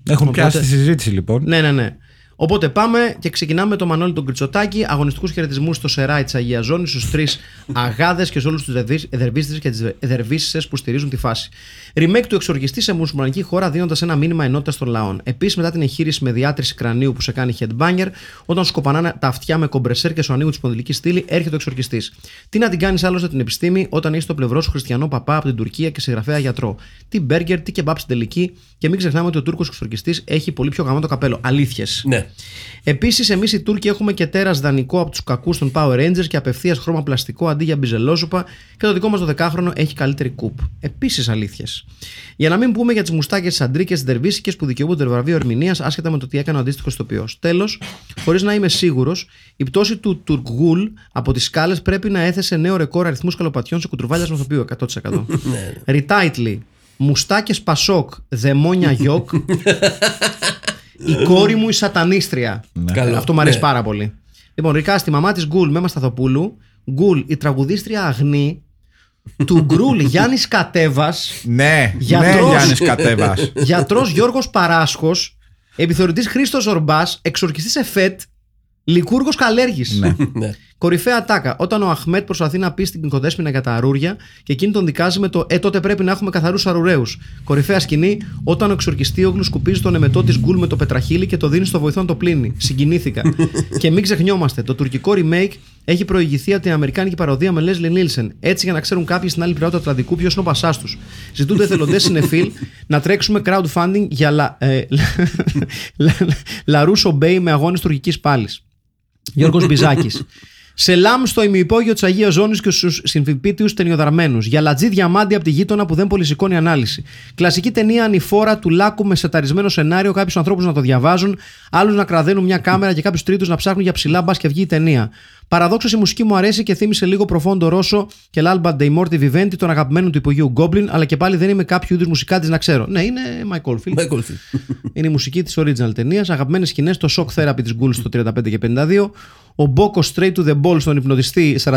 Speaker 2: Έχουν
Speaker 1: Οπότε-
Speaker 2: πιάσει τη συζήτηση λοιπόν.
Speaker 1: Ναι, ναι, ναι. Οπότε πάμε και ξεκινάμε με τον Μανώλη τον Κριτσοτάκη. Αγωνιστικούς χαιρετισμούς στο Σεράι της Αγίας Ζώνης, στους τρεις αγάδες και σε όλους τους εδερβίστε και τις εδερβίσε που στηρίζουν τη φάση. Remake του εξοργιστή σε μουσουλμανική χώρα, δίνοντας ένα μήνυμα ενότητας των λαών. Επίσης, μετά την εγχείρηση με διάτρηση κρανίου που σε κάνει headbanger, όταν σκοπανάνε τα αυτιά με κομπρεσέρ και σου ανοίγουν τη σπονδυλική στήλη, έρχεται ο εξορκιστή. Τι να την κάνεις άλλωστε την επιστήμη όταν έχεις στο πλευρό σου χριστιανό παπά από την Τουρκία και συγγραφέα γιατρό. Τι μπέργκερ, τι κεμπάπ στην τελική και μην ξεχνάμε ότι ο Τούρκος εξορκιστή έχει πολύ πιο γαμάτο καπέλο. Αλήθειες.
Speaker 3: Ναι.
Speaker 1: Επίσης, εμείς οι Τούρκοι έχουμε και τέρας δανεικό από τους κακούς των Power Rangers και απευθείας χρώμα πλαστικό αντί για μπιζελόσουπα και το δικό μας το δεκάχρονο έχει καλύτερη κουπ. Επίσης, αλήθειες. Για να μην πούμε για τις μουστάκες, τις αντρίκες, τις δερβίσικε που δικαιούνται το βραβείο ερμηνείας άσχετα με το τι έκανε ο αντίστοιχος ηθοποιός. Τέλος, χωρίς να είμαι σίγουρος, η πτώση του Τουρκγούλ από τις σκάλες πρέπει να έθεσε νέο ρεκόρ αριθμούς καλοπατιών σε κουτρουβάλια με ηθοποιείο 100%. Retitle. Μουστάκες Πασόκ, δαιμόνια γιοκ. *laughs* η κόρη μου η σατανίστρια.
Speaker 3: Καλό.
Speaker 1: Αυτό μου αρέσει
Speaker 3: Ναι.
Speaker 1: πάρα πολύ. Λοιπόν, Ρικά, στη μαμά της Γκουλ, Μέμα Σταθοπούλου. Γκουλ, η τραγουδίστρια Αγνή. Του Γκρουλ *laughs* Γιάννης Κατέβας.
Speaker 2: Ναι,
Speaker 1: Γιατρός.
Speaker 2: ναι, Γιάννης Κατέβας. *laughs*
Speaker 1: Γιατρός Γιώργος Παράσχος. Επιθεωρητής Χρήστος Ορμπάς. Εξορκιστής Εφέτ. Λικούργος Καλέργης.
Speaker 2: ναι. *laughs*
Speaker 3: ναι.
Speaker 1: Κορυφαία τάκα. Όταν ο Αχμέτ προσπαθεί να πει στην Κοντέσπινα για τα αρούρια και εκείνη τον δικάζει με το Ε, τότε πρέπει να έχουμε καθαρού αρουραίου. Κορυφαία σκηνή. Όταν ο εξορκιστίογλου σκουπίζει τον εμετό τη γκουλ με το πετραχίλι και το δίνει στο βοηθό να το πλύνει. Συγκινήθηκα. και μην ξεχνιόμαστε, το τουρκικό remake έχει προηγηθεί από την αμερικάνικη παροδία με Leslie Nielsen. Έτσι για να ξέρουν κάποιοι στην άλλη πλευρά του Ατλαντικού ποιο είναι ο πασά του. Ζητούνται εθελοντέ συνεφίλ να τρέξουμε crowdfunding για λα, ε, λα, Λαρούσο Μπέι με αγώνε τουρκική πάλη. Γιώργο Μπιζάκη. Σελάμ στο ημιυπόγειο της Αγίας Ζώνης και στους συμφιπίτιους ταινιοδαρμένους. Για λατζή διαμάντι από τη γείτονα που δεν πολυσηκώνει ανάλυση. Κλασική ταινία ανηφόρα του λάκου με σεταρισμένο σενάριο, κάποιους ανθρώπους να το διαβάζουν, άλλους να κραδένουν μια κάμερα και κάποιους τρίτους να ψάχνουν για ψηλά μπας και βγει η ταινία. Παραδόξως η μουσική μου αρέσει και θύμισε λίγο προφόντο Ρώσο και Λάλμπα Ντεϊμόρτι Βιβέντη, τον αγαπημένο του υπογείου Goblin, αλλά και πάλι δεν είμαι κάποιο είδους μουσικάτη να ξέρω. Ναι, είναι Mike Oldfield.
Speaker 3: Michael Field.
Speaker 1: Είναι η μουσική της original ταινίας. Αγαπημένες σκηνές, το shock therapy της Γκουλ στο 35 και 52. Ο Μπόκο straight to the ball στον υπνοτιστή 42-15.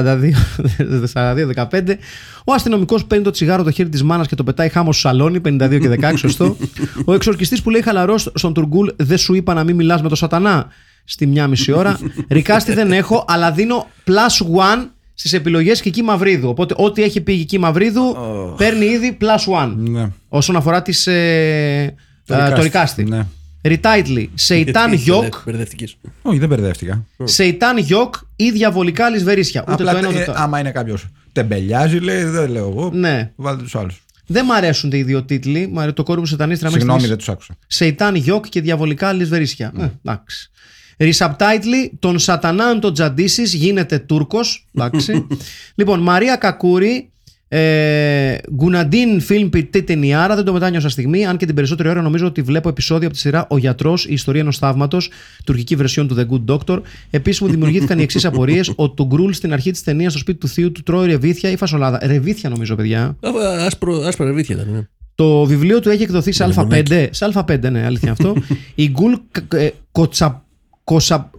Speaker 1: *laughs* Ο αστυνομικός παίρνει το τσιγάρο το χέρι της μάνας και το πετάει χάμο στο σαλόνι 52 και 16, σωστό. Ο εξορκιστής που λέει χαλαρός στον Τουργκούλ, δεν σου είπα να μην μιλάς με το σατανά στη μια μισή ώρα. Ρικάστη δεν έχω, αλλά δίνω plus one στις επιλογές Κική Μαυρίδου. Οπότε ό,τι έχει πει η Κική Μαυρίδου παίρνει ήδη plus one.
Speaker 2: Ναι.
Speaker 1: Όσον αφορά τις, ε,
Speaker 2: Το
Speaker 1: ε, το
Speaker 2: Ρικάστη.
Speaker 1: ρικάστη.
Speaker 2: Ναι.
Speaker 1: Retitle *laughs* Σεϊτάν Γιοκ,
Speaker 3: Μπερδευτικής.
Speaker 2: Όχι, δεν μπερδεύτηκα.
Speaker 1: Σεϊτάν Γιοκ ή διαβολικά λησβερίσια. Ούτε
Speaker 2: Απλά
Speaker 1: το ένα ούτε
Speaker 2: ε,
Speaker 1: το άλλο.
Speaker 2: άμα είναι κάποιος τεμπελιάζει, λέει, δεν λέω εγώ.
Speaker 1: Ναι.
Speaker 2: Βάλτε τους άλλους.
Speaker 1: Δεν μ' αρέσουν οι δύο τίτλοι. Μου αρέσει το κόρη μου σατανίστρα μέχρι
Speaker 2: Συγγνώμη,
Speaker 1: στιγμής.
Speaker 2: δεν τους άκουσα.
Speaker 1: Σεϊτάν Γιοκ και διαβολικά λησβερίσια. Ε, εντάξει. Resubtitle, τον Σατανάν τον Τζαντίση γίνεται Τούρκος. Εντάξει. *laughs* λοιπόν, Μαρία Κακούρη, ε, Γκουναντίν Φιλμ Τετενιάρα, δεν το μετάνιωσα στιγμή, αν και την περισσότερη ώρα νομίζω ότι βλέπω επεισόδιο από τη σειρά Ο Γιατρός, η ιστορία ενός θαύματος, τουρκική βερσιόν του The Good Doctor. Επίσης μου δημιουργήθηκαν οι εξής *laughs* απορίες: ότι το Γκρούλ στην αρχή της ταινίας στο σπίτι του θείου του τρώει ρεβίθια ή φασολάδα. Ρεβίθια νομίζω, παιδιά.
Speaker 3: Α, Άσπρο, άσπρα ρεβίθια ήταν. Ναι.
Speaker 1: Το βιβλίο του έχει εκδοθεί σε Α5.
Speaker 3: Λεμονάκι.
Speaker 1: Σε Α5, ναι, αλήθεια αυτό. *laughs* Η Γκουλ ε, κοτσα, κοσα,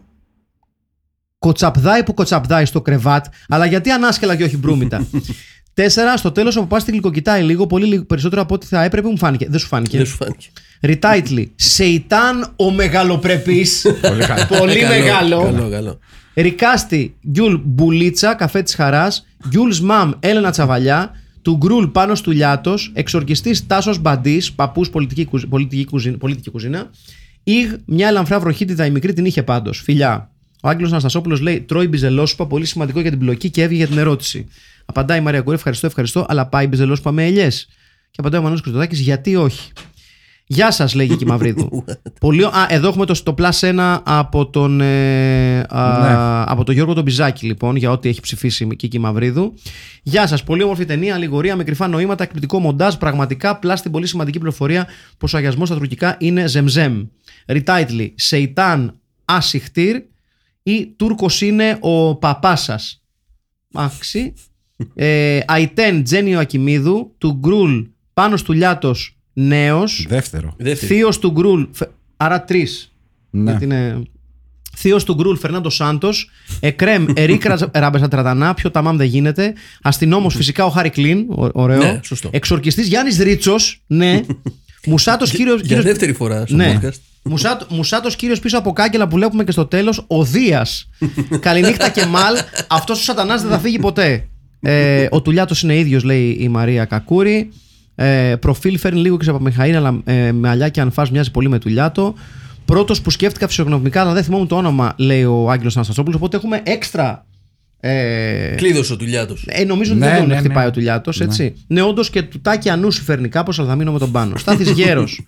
Speaker 1: κοτσαπδάει που κοτσαπδάει στο κρεβάτ, αλλά γιατί ανάσκελα και όχι μπρούμητα. Τέσσερα, στο τέλος ο παπά την γλυκοκοιτάει λίγο, πολύ λίγο περισσότερο από ό,τι θα έπρεπε, μου φάνηκε. Δεν σου φάνηκε.
Speaker 3: Δεν σου φάνηκε.
Speaker 1: Retitle. Σεϊτάν ο μεγαλοπρεπής.
Speaker 2: Πολύ καλά.
Speaker 1: πολύ
Speaker 3: Καλό,
Speaker 1: μεγάλο.
Speaker 3: Καλό, καλό.
Speaker 1: Ρικάστη Γκιουλ Μπουλίτσα, καφέ της Χαράς. Γκιουλ Μαμ Έλενα Τσαβαλιά. Του Γκρουλ πάνω του Λιάτο. Εξορκιστής Τάσος Μπαντής, παππούς πολιτική, κουζ- πολιτική, κουζίνα, πολιτική κουζίνα. Ιγ, μια ελαμφρά βροχίτιδα, η μικρή την είχε πάντως. Φιλιά. Ο Άγγελο Αναστασόπουλος λέει: Τρώει μπιζελόσουπα, πολύ σημαντικό για την πλοκή και έβγε για την ερώτηση. Απαντάει η Μαρία Κουρέ: Ευχαριστώ, ευχαριστώ, αλλά πάει μπιζελόσουπα με ελιές. Και απαντάει ο Μανώλης Κρυστοδάκη: Γιατί όχι. Γεια σας, λέγει η Κιμαυρίδου. *laughs* Πολύ, ω- α, εδώ έχουμε το, το plus 1 από τον, ε, α,
Speaker 2: Ναι.
Speaker 1: από τον Γιώργο τον Μπιζάκη, λοιπόν, για ό,τι έχει ψηφίσει και η Κιμαυρίδου. Γεια σας. Πολύ όμορφη ταινία, αλληγορία με κρυφά νοήματα, εκπληκτικό μοντάζ. Πραγματικά, πλά την πολύ σημαντική πληροφορία πω ο αγιασμό στα τουρκικά είναι ζεμζέμ. Retitle. Σεϊτάν Ασιχτήρ ή Τούρκος είναι ο παπάς σας. Άξι. Ε, Αϊτέν Τζένιο Ακιμίδου. Του Γκρουλ πάνω του Λιάτος Νέος.
Speaker 2: Δεύτερο.
Speaker 3: Δεύτερη.
Speaker 1: Θείος του Γκρουλ. φε- Άρα τρεις.
Speaker 2: Ναι.
Speaker 1: Γιατί είναι. Θείος του Γκρουλ Φερνάντο Σάντος. Εκρέμ Ερίκ Ραμπεσα *laughs* Τρατανά. Πιο ταμάμ δεν γίνεται. Αστυνόμος φυσικά ο Χάρη Κλίν. ω- Ωραίο.
Speaker 3: Ναι, σωστό.
Speaker 1: Εξορκιστής Γιάννης Ρίτσος. Ναι. *laughs* Μουσάτος κύριο.
Speaker 3: Για δεύτερη φορά στο
Speaker 1: Ναι.
Speaker 3: podcast.
Speaker 1: Μουσάτο, μουσάτος κύριος πίσω από κάγκελα που βλέπουμε και στο τέλος Ο Δίας *laughs* Καληνύχτα και μάλ Αυτός ο σατανάς δεν θα φύγει ποτέ ε, Ο Τουλιάτος είναι ίδιος λέει η Μαρία Κακούρη ε, Προφίλ φέρνει λίγο και από Μιχαήλ Αλλά ε, με αλιά και αν φας μοιάζει πολύ με Τουλιάτο Πρώτος που σκέφτηκα φυσιογνωμικά Αλλά δεν θυμόμουν το όνομα Λέει ο Άγγελος Αναστασόπουλος Οπότε έχουμε έξτρα ε,
Speaker 3: Κλείδωσε ο Τουλιάτος.
Speaker 1: ε, νομίζω ότι
Speaker 2: Ναι,
Speaker 1: δεν τον
Speaker 2: ναι, ναι.
Speaker 1: χτυπάει ο Τουλιάτος, έτσι. Ναι, όντως και του τάκι ανούσι φέρνει κάπως, αλλά θα μείνω με τον πάνω. *laughs* Στάθης Γέρος.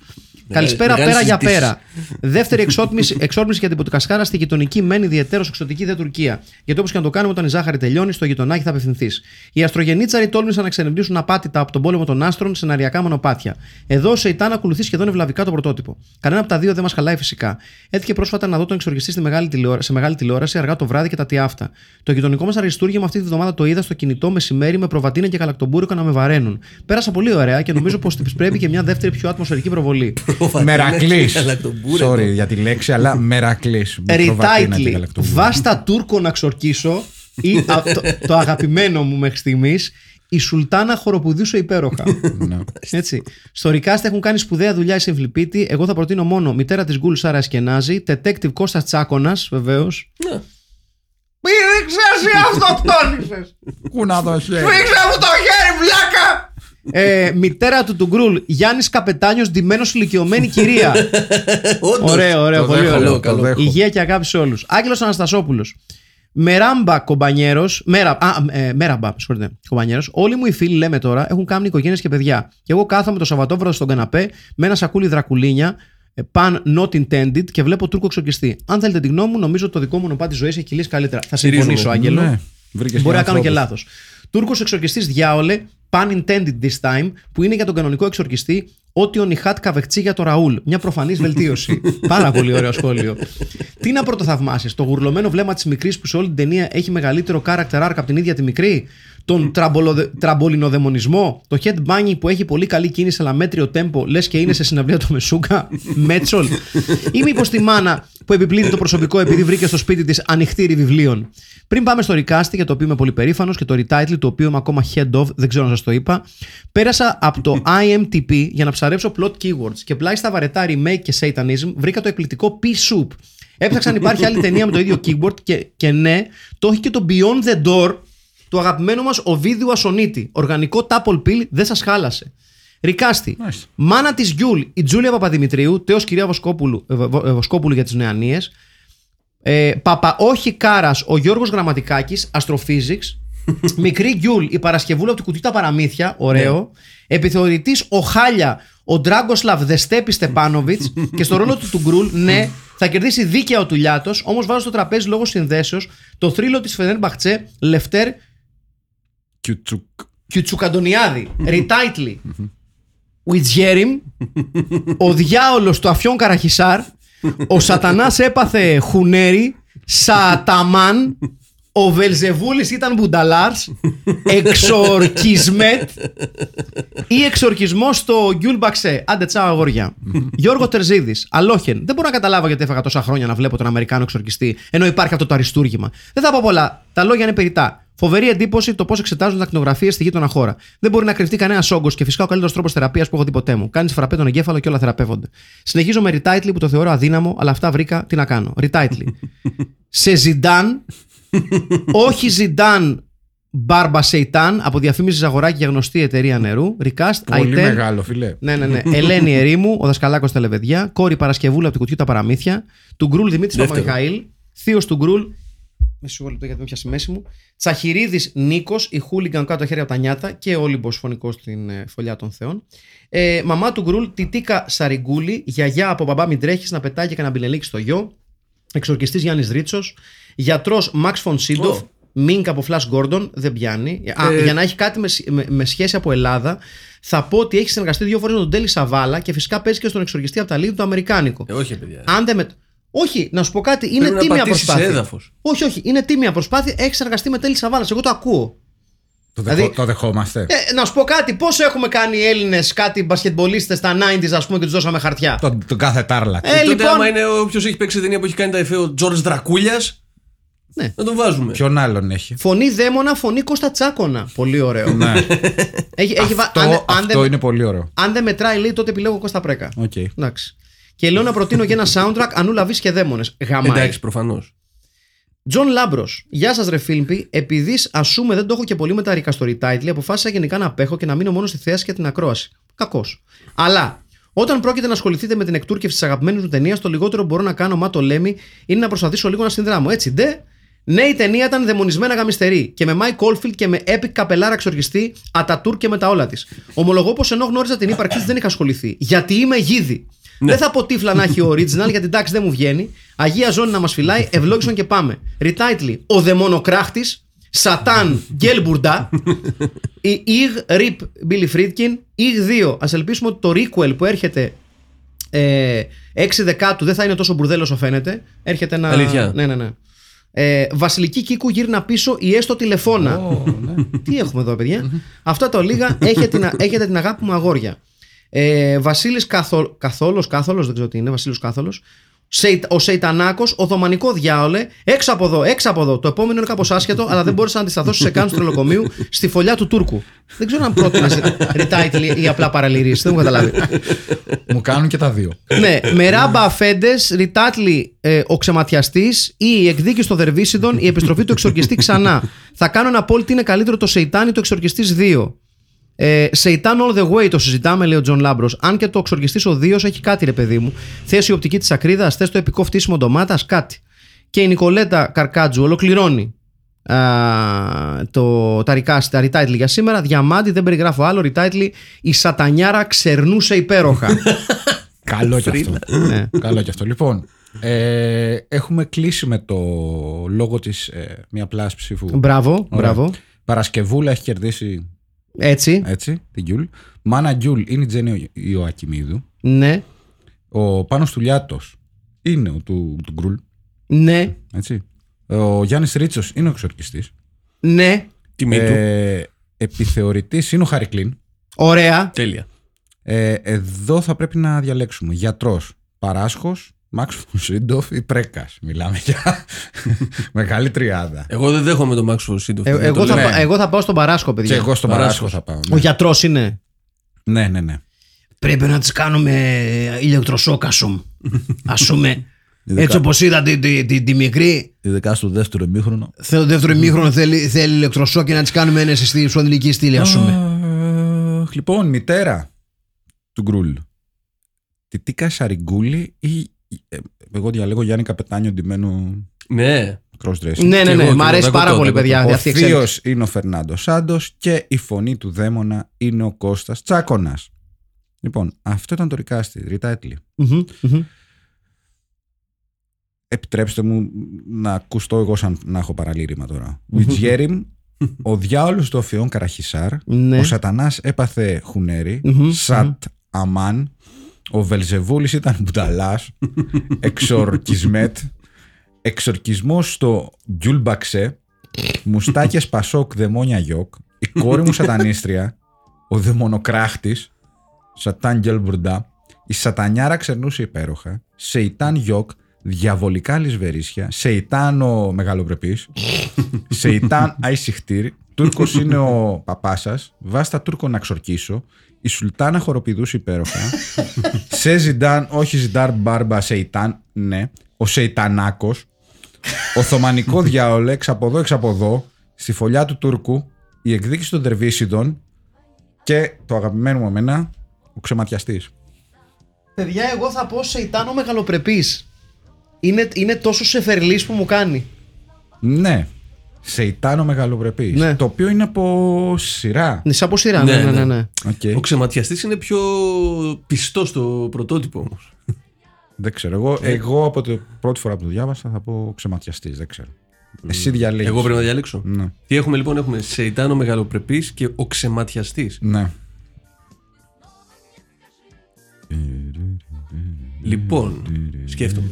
Speaker 1: Καλησπέρα,
Speaker 3: Μεγάλη
Speaker 1: πέρα για
Speaker 3: συζήτηση.
Speaker 1: πέρα. Δεύτερη εξόρμηση, εξόρμηση για την Ποτικασκάρα στη γειτονική μένει ιδιαίτερω εξωτική δε Τουρκία. Γιατί όπως και να το κάνουμε, όταν η ζάχαρη τελειώνει, στο γειτονάκι θα απευθυνθείς. Οι αστρογενίτσαροι τόλμησαν να εξερευνήσουν απάτητα από τον πόλεμο των άστρων σε ναριακά μονοπάτια. Εδώ ο Σεϊτάν ακολουθεί σχεδόν ευλαβικά το πρωτότυπο. Κανένα από τα δύο δεν μας χαλάει φυσικά. Έτυχε πρόσφατα να δω τον εξοργιστή στη μεγάλη τηλεόρα- σε μεγάλη τηλεόραση αργά το βράδυ και τα τι αυτά. Το γειτονικό μας αριστούργημα αυτή τη βδομάδα το είδα στο κινητό μεσημέρι με προβατίνα και καλακτομπούρικο να με βαραίνουν. Πέρασα πολύ ωραία και νομίζω πως τη *laughs* πρέπει και μια δεύτερη πιο ατμοσφαιρική προβολή.
Speaker 2: Μερακλής.
Speaker 3: Γαλακτομπούρεκο.
Speaker 2: Sorry για τη λέξη, αλλά μερακλής.
Speaker 1: Retitle. Βάστα Τούρκο να ξορκίσω ή α, το, το αγαπημένο μου μέχρι στιγμής. Η Σουλτάνα χοροπουδούσε υπέροχα.
Speaker 2: Ναι.
Speaker 1: Έτσι. Στο Recast έχουν κάνει σπουδαία δουλειά οι Συμφλιπίτη. Εγώ θα προτείνω μόνο μητέρα της Γκουλ Σάρας Σκενάζη, Detective Κώστας Τσάκονα, βεβαίως.
Speaker 3: Ναι.
Speaker 1: Μη δεν ξέρει ή αυτοκτόνησε!
Speaker 2: Πού να το χέρι.
Speaker 1: Φύξε μου το χέρι, βλάκα! Ε, μητέρα του του Γκρουλ, Γιάννης Καπετάνιος, ντυμένος ηλικιωμένη κυρία. *laughs*
Speaker 3: Όντως.
Speaker 1: Ωραίο, ωραίο,
Speaker 2: Το
Speaker 1: πολύ
Speaker 2: δέχομαι,
Speaker 1: ωραίο.
Speaker 3: το
Speaker 1: Καλό.
Speaker 2: δέχομαι.
Speaker 1: Υγεία και αγάπη σε όλους. Άγγελος Αναστασόπουλος. Μεράμπα κομπανιέρος. Μέρα, α, ε, μέραμπα, συγχωρείτε. Κομπανιέρος. Όλοι μου οι φίλοι, λέμε τώρα, έχουν κάνει οικογένειες και παιδιά. Και εγώ κάθομαι το Σαββατόβραδο στον καναπέ με ένα σακούλι δρακουλίνια. ε, Pan not intended και βλέπω Τούρκο εξορκιστή. Αν θέλετε τη γνώμη μου, νομίζω ότι το δικό μου μονοπάτι ζωής έχει κυλήσει καλύτερα. Θα
Speaker 3: Στηρίζουμε.
Speaker 1: συμφωνήσω, Άγγελο.
Speaker 2: Ναι. Βρήκες
Speaker 1: Μπορεί να κάνω και
Speaker 2: ανθρώπους.
Speaker 1: λάθος. Τούρκος εξορκιστή διάολε, pun intended this time, που είναι για τον κανονικό εξορκιστή ότι ο Νιχάτ καβεχτσί για το Ραούλ. Μια προφανής βελτίωση. *laughs* Πάρα πολύ ωραίο σχόλιο. Τι να πρωτοθαυμάσεις, το γουρλωμένο βλέμμα της μικρής που σε όλη την ταινία έχει μεγαλύτερο character arc από την ίδια τη μικρή, τον τραμπολοδε- τραμπολινοδαιμονισμό, το headbanging που έχει πολύ καλή κίνηση αλλά μέτριο tempo, λες και είναι σε συναυλία του Μεσούκα, *laughs* Μέτσολ. Ή μήπως τη μάνα που επιπλήρει το προσωπικό επειδή βρήκε στο σπίτι της ανοιχτήρι βιβλίων. Πριν πάμε στο recast, για το οποίο είμαι πολύ περήφανος και το retitle, το οποίο είμαι ακόμα head of, δεν ξέρω να σας το είπα, πέρασα από το *laughs* IMDb για να ψαρέψω plot keywords και πλάι στα βαρετά remake και satanism βρήκα το εκπληκτικό pea soup. Έψαξα αν υπάρχει άλλη *laughs* ταινία με το ίδιο keyword και, και ναι, το έχει και το Beyond the Door του αγαπημένου μας Οβίδιου Ασονίτη. Οργανικό double bill δεν σας χάλασε. Recast.
Speaker 2: Μάλιστα.
Speaker 1: Μάνα της Γιούλ, η Τζούλια Παπαδημητρίου, τέως κυρία Βοσκόπουλου, ε, Βο- ε, Βοσκόπουλου για τις νεανίες. Ε, παπα όχι κάρας, ο Γιώργος Γραμματικάκης, Astrophysics. *laughs* Μικρή Γκιούλ, η Παρασκευούλα από του κουτί τα παραμύθια, ωραίο. Επιθεωρητής ο Χάλια, ο Ντράγκοσλαβ Δεστέπη Στεπάνοβιτς. *laughs* και στο ρόλο του του Γκρουλ, ναι, θα κερδίσει δίκαια ο Τουλιάτος, όμως βάζω στο τραπέζι λόγω συνδέσεως το θρύλο της Φενέρ Μπαχτσέ, Λευτέρ
Speaker 2: Κιουτσουκ.
Speaker 1: Κιουτσουκαντονιάδη. Retitle. *laughs* Βιτζέριμ. Ο διάολος του Αφιόν Καραχισάρ. Ο Σατανάς έπαθε χουνέρι. Σαταμάν. Ο Βελζεβούλης ήταν μπουνταλάρς. *laughs* Εξορκισμέτ. Ή εξορκισμός στο Γκιουλ Μπαξέ. Άντε τσάω αγόρια. *laughs* Γιώργο Τερζίδης. Αλόχεν. Δεν μπορώ να καταλάβω γιατί έφαγα τόσα χρόνια να βλέπω τον Αμερικάνο εξορκιστή, ενώ υπάρχει αυτό το αριστούργημα. Δεν θα πω πολλά. Τα λόγια είναι περιτά. Φοβερή εντύπωση το πώς εξετάζουν τα ακτινογραφίε στη γείτονα χώρα. Δεν μπορεί να κρυφτεί κανένα όγκος και φυσικά ο καλύτερος τρόπος θεραπείας που έχω δει ποτέ μου. Κάνεις φραπέ τον εγκέφαλο και όλα θεραπεύονται. Συνεχίζω με retitle που το θεωρώ αδύναμο, αλλά αυτά βρήκα τι να κάνω. Retitle. *laughs* Σε Ζιντάν, όχι Ζιντάν Μπάρμπα Σεϊτάν από διαφήμιση Ζαγοράκη για γνωστή εταιρεία νερού. Recast,
Speaker 2: Πολύ
Speaker 1: Αϊτέν,
Speaker 2: μεγάλο, φιλέ.
Speaker 1: ναι, ναι, ναι. Ελένη Ερήμου, ο δασκαλάκος στα Λεβεδιά. Κόρη Παρασκευούλα από την κουτιού τα παραμύθια. Του Γκρουλ Δημήτρης
Speaker 3: Δεύτερο.
Speaker 1: Παπαμιχαήλ. Θείος του Γκρουλ Μισό λεπτό γιατί με πιάσει η μέση μου. Τσαχυρίδης Νίκος, η χούλιγκαν κάτω τα χέρια από τα νιάτα και Όλυμπος φωνικός στην ε, φωλιά των Θεών. Ε, μαμά του Γκρουλ, Τιτίκα Σαριγκούλη, γιαγιά από μπαμπά μην τρέχεις να πετάει και κανένα μπιλελίκι στο γιο. Εξορκιστής Γιάννης Ρίτσος. Γιατρός Max von Sydow. Μινγκ από Flash Gordon, δεν πιάνει. Α,
Speaker 3: Ε,
Speaker 1: για να έχει κάτι με, σ- με, με σχέση από Ελλάδα, θα πω ότι έχει συνεργαστεί δύο φορές με τον Τέλη Σαβάλα και φυσικά παίζει και στον εξορκιστή από τα Λίγη του Αμερικάνικο.
Speaker 3: Ε, όχι, παιδιά.
Speaker 1: Αν δεν με... Όχι, να σου πω κάτι, είναι
Speaker 3: Πρέπει να
Speaker 1: τίμια
Speaker 3: πατήσεις
Speaker 1: προσπάθεια.
Speaker 3: σε έδαφος.
Speaker 1: Όχι, όχι, είναι τίμια προσπάθεια. Έχεις συνεργαστεί με Τέλη Σαβάλα. Εγώ το ακούω.
Speaker 2: Το, δεχο-
Speaker 1: Δηλαδή-
Speaker 2: το δεχόμαστε.
Speaker 1: Ε, να σου πω κάτι, πώς έχουμε κάνει οι Έλληνες κάτι μπασκετμπολίστες στα 90s, ας πούμε, και τους δώσαμε χαρτιά;
Speaker 2: Τον, τον κάθε Τάρλατς.
Speaker 1: Ε,
Speaker 3: Τότε
Speaker 1: λοιπόν.
Speaker 3: άμα είναι όποιος έχει παίξει ταινία που έχει κάνει τα εφέ ο Τζορτζ Δρακούλιας.
Speaker 1: Ναι.
Speaker 3: Να τον βάζουμε.
Speaker 2: Ποιον άλλον έχει;
Speaker 1: Φωνή δαίμονα, φωνή Κώστα Τσάκονα. Πολύ ωραίο.
Speaker 2: ναι.
Speaker 1: έχει, έχει βα-
Speaker 2: αυτό
Speaker 1: αν, αν
Speaker 2: αυτό
Speaker 1: δεν,
Speaker 2: είναι πολύ ωραίο.
Speaker 1: αν δεν μετράει, λέει, τότε επιλέγω Κώστα Πρέκα.
Speaker 2: Οκ.
Speaker 1: Εντάξει. Και λέω να προτείνω και ένα soundtrack Αννούλα Βίσση και Δαίμονες. Γαμάει.
Speaker 3: Εντάξει, προφανώς.
Speaker 1: Τζον Λάμπρος. Γεια σας, ρε Φίλμπι. Επειδή ας πούμε δεν το έχω και πολύ με τα recast το retitle, αποφάσισα γενικά να απέχω και να μείνω μόνο στη θέση για την ακρόαση. Κακός. Αλλά όταν πρόκειται να ασχοληθείτε με την εκτούρκευση της αγαπημένης μου ταινίας, το λιγότερο που μπορώ να κάνω, μα το Lemmy, είναι να προσπαθήσω λίγο να συνδράμω. Έτσι, ντε; Ναι, η ταινία ήταν δαιμονισμένα γαμιστερή και με Mike Oldfield και με epic καπελάρα εξορκιστή, Ατατούρ και με τα όλα της. Ομολογώ πως ενώ γνώριζα την ύπαρξή της δεν είχα ασχοληθεί. Γιατί είμαι γίδι. Δεν θα πω τύφλα να έχει ο original γιατί εντάξει δεν μου βγαίνει. Αγία ζώνη να μας φυλάει, ευλόγησον και πάμε. Retitle, Ο δαιμονοκράχτης, Σατάν Γκέλμπουρντα, η Ιγ Ριπ Μπίλι Φρίτκιν, Ιγ 2. Α ελπίσουμε ότι το requel που έρχεται ε, 6 δεκάτου δεν θα είναι τόσο μπουρδέλος όσο φαίνεται. Έρχεται ένα.
Speaker 3: Αλήθεια.
Speaker 1: Ναι, ναι, ναι. Ε, Βασιλική Κίκου γύρνα πίσω ή έστω τηλεφώνα. Τι έχουμε εδώ, παιδιά; Αυτά τα λίγα έχετε την, *laughs* έχετε την αγάπη μου αγόρια. Ε, Βασίλης Καθο, Καθόλος, Κάθολος, δεν ξέρω τι είναι, Βασίλος Κάθολος. Σεϊ- ο Σεϊτανάκος, ο Δομανικό διάολε, έξω από εδώ, έξω από εδώ. Το επόμενο είναι κάπως άσχετο, αλλά δεν μπόρεσα να αντισταθώ σε καν του τρελοκομείου στη φωλιά του Τούρκου. Δεν ξέρω αν πρότεινες *laughs* retitle ή απλά παραλυρίσει. Δεν έχω καταλάβει.
Speaker 2: Μου κάνουν και τα δύο.
Speaker 1: ναι, με ράμπα αφέντες, ρητάτλι ε, ο ξεματιαστής ή η εκδίκηση των Δερβίσιδων, η επιστροφή του εξορκιστή ξανά. Θα κάνω να πω ότι είναι καλύτερο το Σεϊτάν ή το εξορκιστή 2. Ε, Σεϊτάν all the way το συζητάμε, λέει ο Τζον Λάμπρος. Αν και το εξορκιστή ο 2 έχει κάτι, ρε παιδί μου. Θες η οπτική της ακρίδας, θες το επικό φτύσιμο ντομάτας, κάτι. Και η Νικολέτα Καρκάτζου ολοκληρώνει α, το, τα, recast, τα retitle για σήμερα. Διαμάντη, δεν περιγράφω άλλο. Retitle Η Σατανιάρα ξερνούσε υπέροχα. *laughs*
Speaker 2: Καλό κι αυτό.
Speaker 1: ναι.
Speaker 2: Καλό κι αυτό. Λοιπόν, ε, έχουμε κλείσει με το λόγο της ε, μία πλάση ψήφου.
Speaker 1: Μπράβο,
Speaker 2: Ωραία.
Speaker 1: μπράβο.
Speaker 2: Παρασκευούλα έχει κερδίσει
Speaker 1: Έτσι.
Speaker 2: έτσι την Γκιούλ. Μάνα Γκιούλ είναι η Τζέννη Ιωακιμίδου.
Speaker 1: Ναι.
Speaker 2: Ο Πάνος Τουλιάτος είναι ο του, του Γκιουλ.
Speaker 1: Ναι.
Speaker 2: Έτσι. Ο Γιάννης Ρίτσος είναι ο εξορκιστής.
Speaker 1: Ναι.
Speaker 3: Τιμή του.
Speaker 2: Ε, επιθεωρητής είναι ο Χάρρυ Κλυνν.
Speaker 1: Ωραία.
Speaker 3: Τέλεια.
Speaker 2: Ε, εδώ θα πρέπει να διαλέξουμε γιατρός, παράσχος, Μαξ φον Σίντοφ ή Πρέκας. Μιλάμε για *laughs* μεγάλη τριάδα.
Speaker 3: Εγώ δεν δέχομαι τον Max Φωσίντοφ.
Speaker 1: Ε, εγώ, θα,
Speaker 2: λέω.
Speaker 1: πα- εγώ θα πάω στον Παράσκο, παιδιά.
Speaker 2: Και εγώ στον
Speaker 3: Παράσχος.
Speaker 2: παράσχο θα πάω.
Speaker 1: Ο
Speaker 2: Ναι,
Speaker 1: γιατρός είναι.
Speaker 2: ναι, ναι. ναι.
Speaker 1: Πρέπει να τις κάνουμε ηλεκτροσόκασουμ. Α πούμε. *laughs* Έτσι όπως είδα τη, τη, τη, τη μικρή,
Speaker 3: Ειδικά στο δεύτερο ημίχρονο.
Speaker 1: το δεύτερο ημίχρονο θέλει, θέλει ηλεκτροσόκ και να τη κάνουμε ένεση στη σπονδυλική στήλη, ας πούμε.
Speaker 2: Αχ, Λοιπόν, μητέρα του Γκρουλ. Τιτίκα Σαριγκούλη ή. Ε, Εγώ διαλέγω Γιάννη Καπετάνιο ντυμένο
Speaker 3: Ναι.
Speaker 2: crossdressing.
Speaker 1: Ναι, ναι,
Speaker 3: Και
Speaker 1: ναι.
Speaker 3: εγώ,
Speaker 1: Μ'
Speaker 3: και
Speaker 1: αρέσει
Speaker 3: εγώ,
Speaker 1: πάρα
Speaker 3: εγώ,
Speaker 1: πολύ,
Speaker 3: εγώ,
Speaker 1: παιδιά.
Speaker 2: Ο
Speaker 1: αυτή η εξέλιξη.
Speaker 2: θείος είναι ο Φερνάντο Σάντος και η φωνή του δαίμονα είναι ο Κώστας Τσάκονας. Λοιπόν, αυτό ήταν το ρικάστη, ριτάιτλι.
Speaker 1: Μμμ, μμμ.
Speaker 2: Επιτρέψτε μου να ακουστώ εγώ σαν να έχω παραλήρημα τώρα. Βιτζιέριμ, ο διάολος του Οφιών Καραχισάρ,
Speaker 1: Ναι.
Speaker 2: ο Σατανάς έπαθε χουνέρι,
Speaker 1: Μμμ,
Speaker 2: Σατ Αμάν, ο Βελζεβούλης ήταν μπουταλάς, *laughs* εξορκισμέτ, εξορκισμός στο Γκιουλμπαξέ, μουστάκες Πασόκ δαιμόνια γιοκ, η κόρη μου σατανίστρια, ο δαιμονοκράχτης, Σατάν gel burda, η σατανιάρα ξερνούσε υπέροχα, Σεϊτάν γιοκ, διαβολικά αλισβερίσια, Σεϊτάν ο μεγαλοπρεπής, Σεϊτάν άι σιχτίρ, Τούρκος είναι ο παπάς σας, βάστα Τούρκο να ξορκίσω, η Σουλτάνα χοροπηδούσε υπέροχα, σε Ζιντάν, όχι Ζιντάρ Μπάρμπα Σεϊτάν, ναι, ο Σεϊτανάκος, Οθωμανικό διάολε, εξ από εδώ, εξ από εδώ, στη φωλιά του Τούρκου, η εκδίκηση των Δερβίσιδων και το αγαπημένο μου εμένα, ο ξεματιαστής.
Speaker 1: Παιδιά, εγώ θα πω σε Ιτάνο μεγαλοπρεπής. Είναι, είναι τόσο σεφερλής που μου κάνει.
Speaker 2: Ναι. Σεϊτάνο μεγαλοπρεπής.
Speaker 1: Ναι.
Speaker 2: Το οποίο είναι από σειρά.
Speaker 1: Ναι, σαν από σειρά, ναι, ναι, ναι. ναι.
Speaker 2: Οκ.
Speaker 3: Ο ξεματιαστής είναι πιο πιστός στο πρωτότυπο όμως.
Speaker 2: Δεν ξέρω. Εγώ, εγώ από την πρώτη φορά που το διάβασα θα πω ξεματιαστής. Δεν ξέρω. Εσύ διαλέγεις.
Speaker 3: Εγώ πρέπει να διαλέξω.
Speaker 2: Ναι.
Speaker 3: Τι έχουμε λοιπόν, έχουμε Σεϊτάν ο μεγαλοπρεπής και ο ξεματιαστής.
Speaker 2: Ναι.
Speaker 3: Λοιπόν, σκέφτομαι.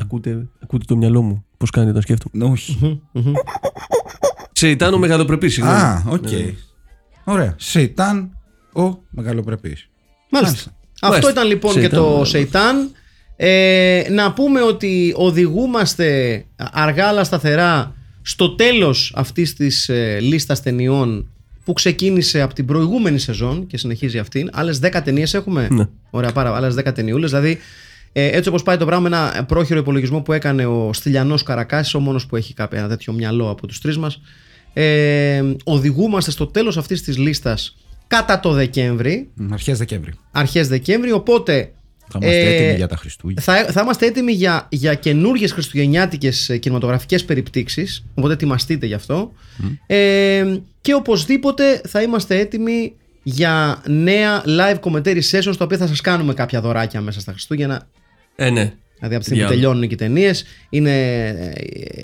Speaker 3: Ακούτε, ακούτε το μυαλό μου πώς κάνει όταν σκέφτομαι;
Speaker 2: Ναι, Όχι.
Speaker 3: Σεϊτάν ο μεγαλοπρεπής, συγγνώμη.
Speaker 2: Α, οκ.
Speaker 3: Ναι.
Speaker 2: Ωραία. Σεϊτάν ο μεγαλοπρεπής.
Speaker 1: Μάλιστα. Αυτό
Speaker 3: Μάλιστα.
Speaker 1: ήταν λοιπόν
Speaker 3: Σεϊτάν,
Speaker 1: και το
Speaker 3: μεγάλο.
Speaker 1: Σεϊτάν. Ε, να πούμε ότι οδηγούμαστε αργά αλλά σταθερά στο τέλος αυτής της ε, λίστας ταινιών που ξεκίνησε από την προηγούμενη σεζόν και συνεχίζει αυτήν. Άλλες 10 ταινίες έχουμε;
Speaker 3: Ναι.
Speaker 1: Ωραία, πάρα άλλες 10 ταινιούλες. Δηλαδή, ε, έτσι όπως πάει το πράγμα, ένα πρόχειρο υπολογισμό που έκανε ο Στυλιανός Καρακάσης, ο μόνος που έχει κάποιο ένα τέτοιο μυαλό από τους τρεις μας. Ε, οδηγούμαστε στο τέλος αυτής της λίστας κατά το Δεκέμβρη,
Speaker 2: Αρχές Δεκέμβρη.
Speaker 1: αρχές Δεκέμβρη, οπότε
Speaker 2: Θα είμαστε
Speaker 1: Ε,
Speaker 2: έτοιμοι για τα Χριστούγεννα.
Speaker 1: θα, θα είμαστε έτοιμοι για, για καινούριε χριστουγεννιάτικες κινηματογραφικές περιπτύξεις. Οπότε ετοιμαστείτε γι' αυτό. Ε, και οπωσδήποτε θα είμαστε έτοιμοι για νέα live commentary sessions, τα οποία θα σας κάνουμε κάποια δωράκια μέσα στα Χριστούγεννα.
Speaker 3: Ε, ναι.
Speaker 1: Δηλαδή από τη στιγμή που
Speaker 3: Διάλογο.
Speaker 1: τελειώνουν και οι ταινίες, είναι ε,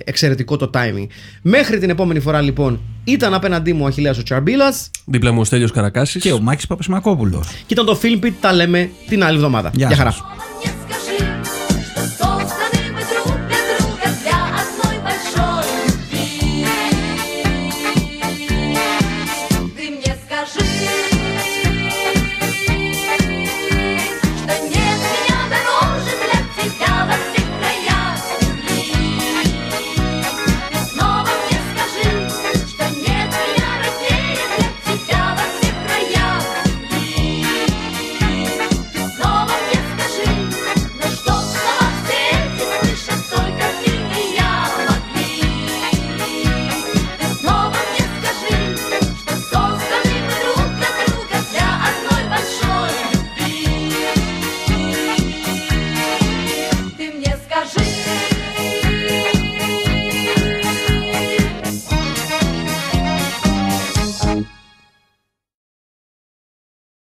Speaker 1: εξαιρετικό το timing. Μέχρι την επόμενη φορά λοιπόν, ήταν απέναντί μου ο Αχιλέας ο Τσαρμπίλας
Speaker 3: Δίπλα μου ο Στέλιος Καρακάσης.
Speaker 2: Και ο Μάκης Παπασμακόπουλος.
Speaker 1: και ήταν το Film Pit. Τα λέμε την άλλη εβδομάδα.
Speaker 2: Γεια
Speaker 1: Γεια χαρά.
Speaker 2: σας.
Speaker 4: Yes,